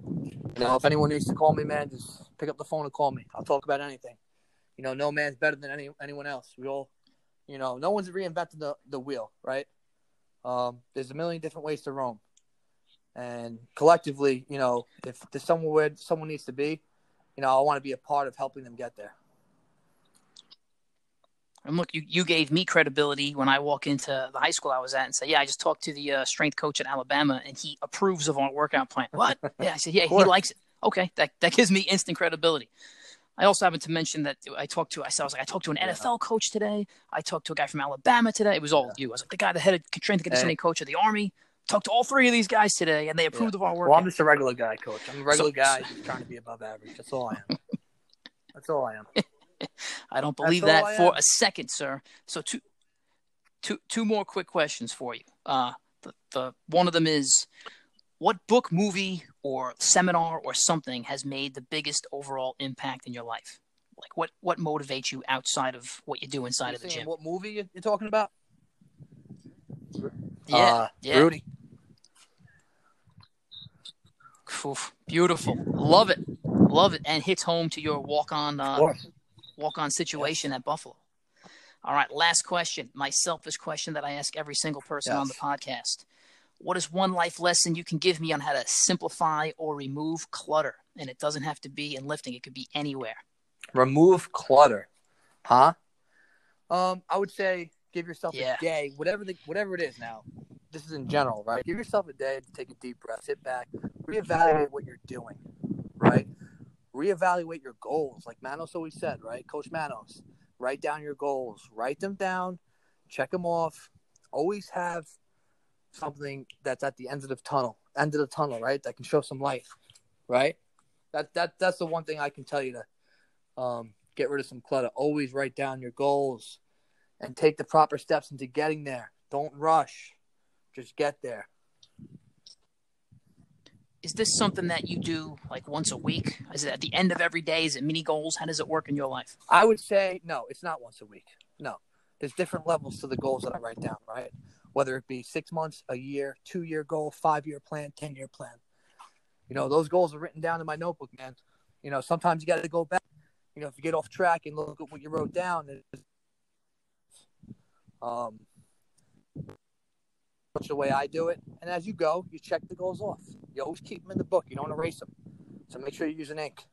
you know, if anyone needs to call me, man, just pick up the phone and call me. I'll talk about anything. You know, no man's better than any anyone else. We all, you know, no one's reinvented the, the wheel, right? Um, there's a million different ways to roam, and collectively, you know, if there's somewhere where someone needs to be, you know, I want to be a part of helping them get there. And look, you, you gave me credibility when I walk into the high school I was at and say, yeah, I just talked to the uh, strength coach at Alabama and he approves of our workout plan. What? yeah, I said, yeah, he likes it. Okay, that, that gives me instant credibility. I also happen to mention that I talked to, I said, I was like, I talked to an Yeah. NFL coach today. I talked to a guy from Alabama today. It was all you. I was like, the guy, the head of strength conditioning coach of the Army. Talked to all three of these guys today and they approved of our work. Well, I'm just a regular guy, coach. I'm a regular So- guy just trying to be above average. That's all I am. That's all I am. I don't believe That's that for am. a second, sir. So two, two, two more quick questions for you. Uh, the, the one of them is, what book, movie, or seminar or something has made the biggest overall impact in your life? Like what what motivates you outside of what you do inside You of the gym? What movie you- you're talking about? Yeah, Uh, yeah. Rudy. Oof, beautiful, love it, love it, and hits home to your walk on uh, walk on situation at Buffalo. All right, last question. My selfish question that I ask every single person on the podcast. What is one life lesson you can give me on how to simplify or remove clutter? And it doesn't have to be in lifting, it could be anywhere. Remove clutter. Huh? Um, I would say give yourself Yeah. a day, whatever the whatever it is now. This is in general, right? Give yourself a day to take a deep breath, sit back, reevaluate what you're doing, right? reevaluate your goals. Like Manos always said, right? Coach Manos, write down your goals, write them down, check them off. Always have something that's at the end of the tunnel, end of the tunnel, right? That can show some light, right? That that that's the one thing I can tell you to um, get rid of some clutter. Always write down your goals and take the proper steps into getting there. Don't rush. Just get there. Is this something that you do like once a week? Is it at the end of every day? Is it mini goals? How does it work in your life? I would say no, it's not once a week. No. There's different levels to the goals that I write down, right? Whether it be six months, a year, two year goal, five year plan, 10 year plan. You know, those goals are written down in my notebook, man. You know, sometimes you got to go back. You know, if you get off track and look at what you wrote down, um, that's the way I do it. And as you go, you check the goals off. You always keep them in the book. You don't erase them. So make sure you're using ink.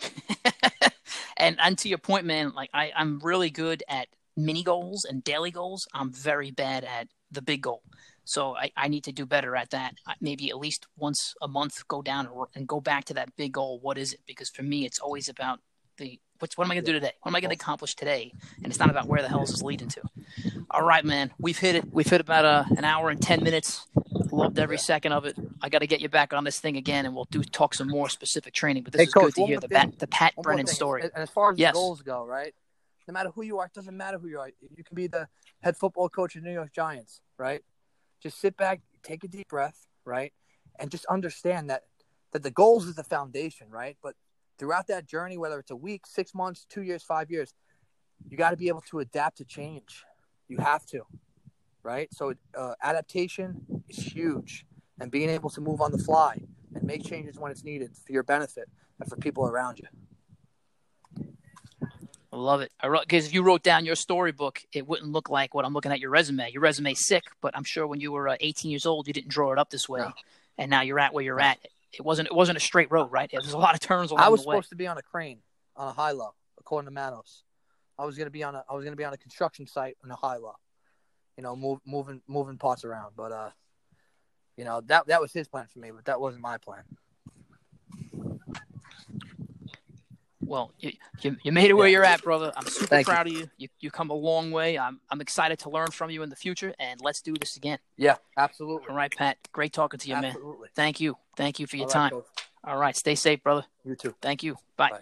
and and to your point, man, like I, I'm really good at mini goals and daily goals. I'm very bad at the big goal. So I, I need to do better at that. Maybe at least once a month, go down and go back to that big goal. What is it? Because for me, it's always about the what's what am I going to do today? What am I going to accomplish today? And it's not about where the hell is this leading to. All right, man, we've hit it. We've hit about a, uh, an hour and ten minutes. Loved every second of it. I got to get you back on this thing again, and we'll do talk some more specific training. But this hey, is Coach, good to hear the, Pat, the Pat Brennan story. And as far as yes. goals go, right? No matter who you are, it doesn't matter who you are. You can be the head football coach of New York Giants, right? Just sit back, take a deep breath, right, and just understand that that the goals is the foundation, right? But throughout that journey, whether it's a week, six months, two years, five years, you got to be able to adapt to change. You have to, right? So uh, adaptation is huge, and being able to move on the fly and make changes when it's needed for your benefit and for people around you. I love it. I wrote because if you wrote down your storybook, it wouldn't look like what I'm looking at your resume. Your resume's sick, but I'm sure when you were uh, 18 years old, you didn't draw it up this way, no. and now you're at where you're at. It wasn't. It wasn't a straight road, right? There's a lot of turns along the way. I was supposed to be on a crane on a high low, according to Manos. I was gonna be on a. I was gonna be on a construction site on a high low. You know, move, moving moving parts around, but uh, you know that that was his plan for me, but that wasn't my plan. Well, you, you, you made it where you're at, brother. I'm super Thank proud you. of you. You you come a long way. I'm I'm excited to learn from you in the future, and let's do this again. Yeah, absolutely. All right, Pat. Great talking to you, absolutely. man. Thank you. Thank you for your All time. Right, All right. Stay safe, brother. You too. Thank you. Bye. Bye.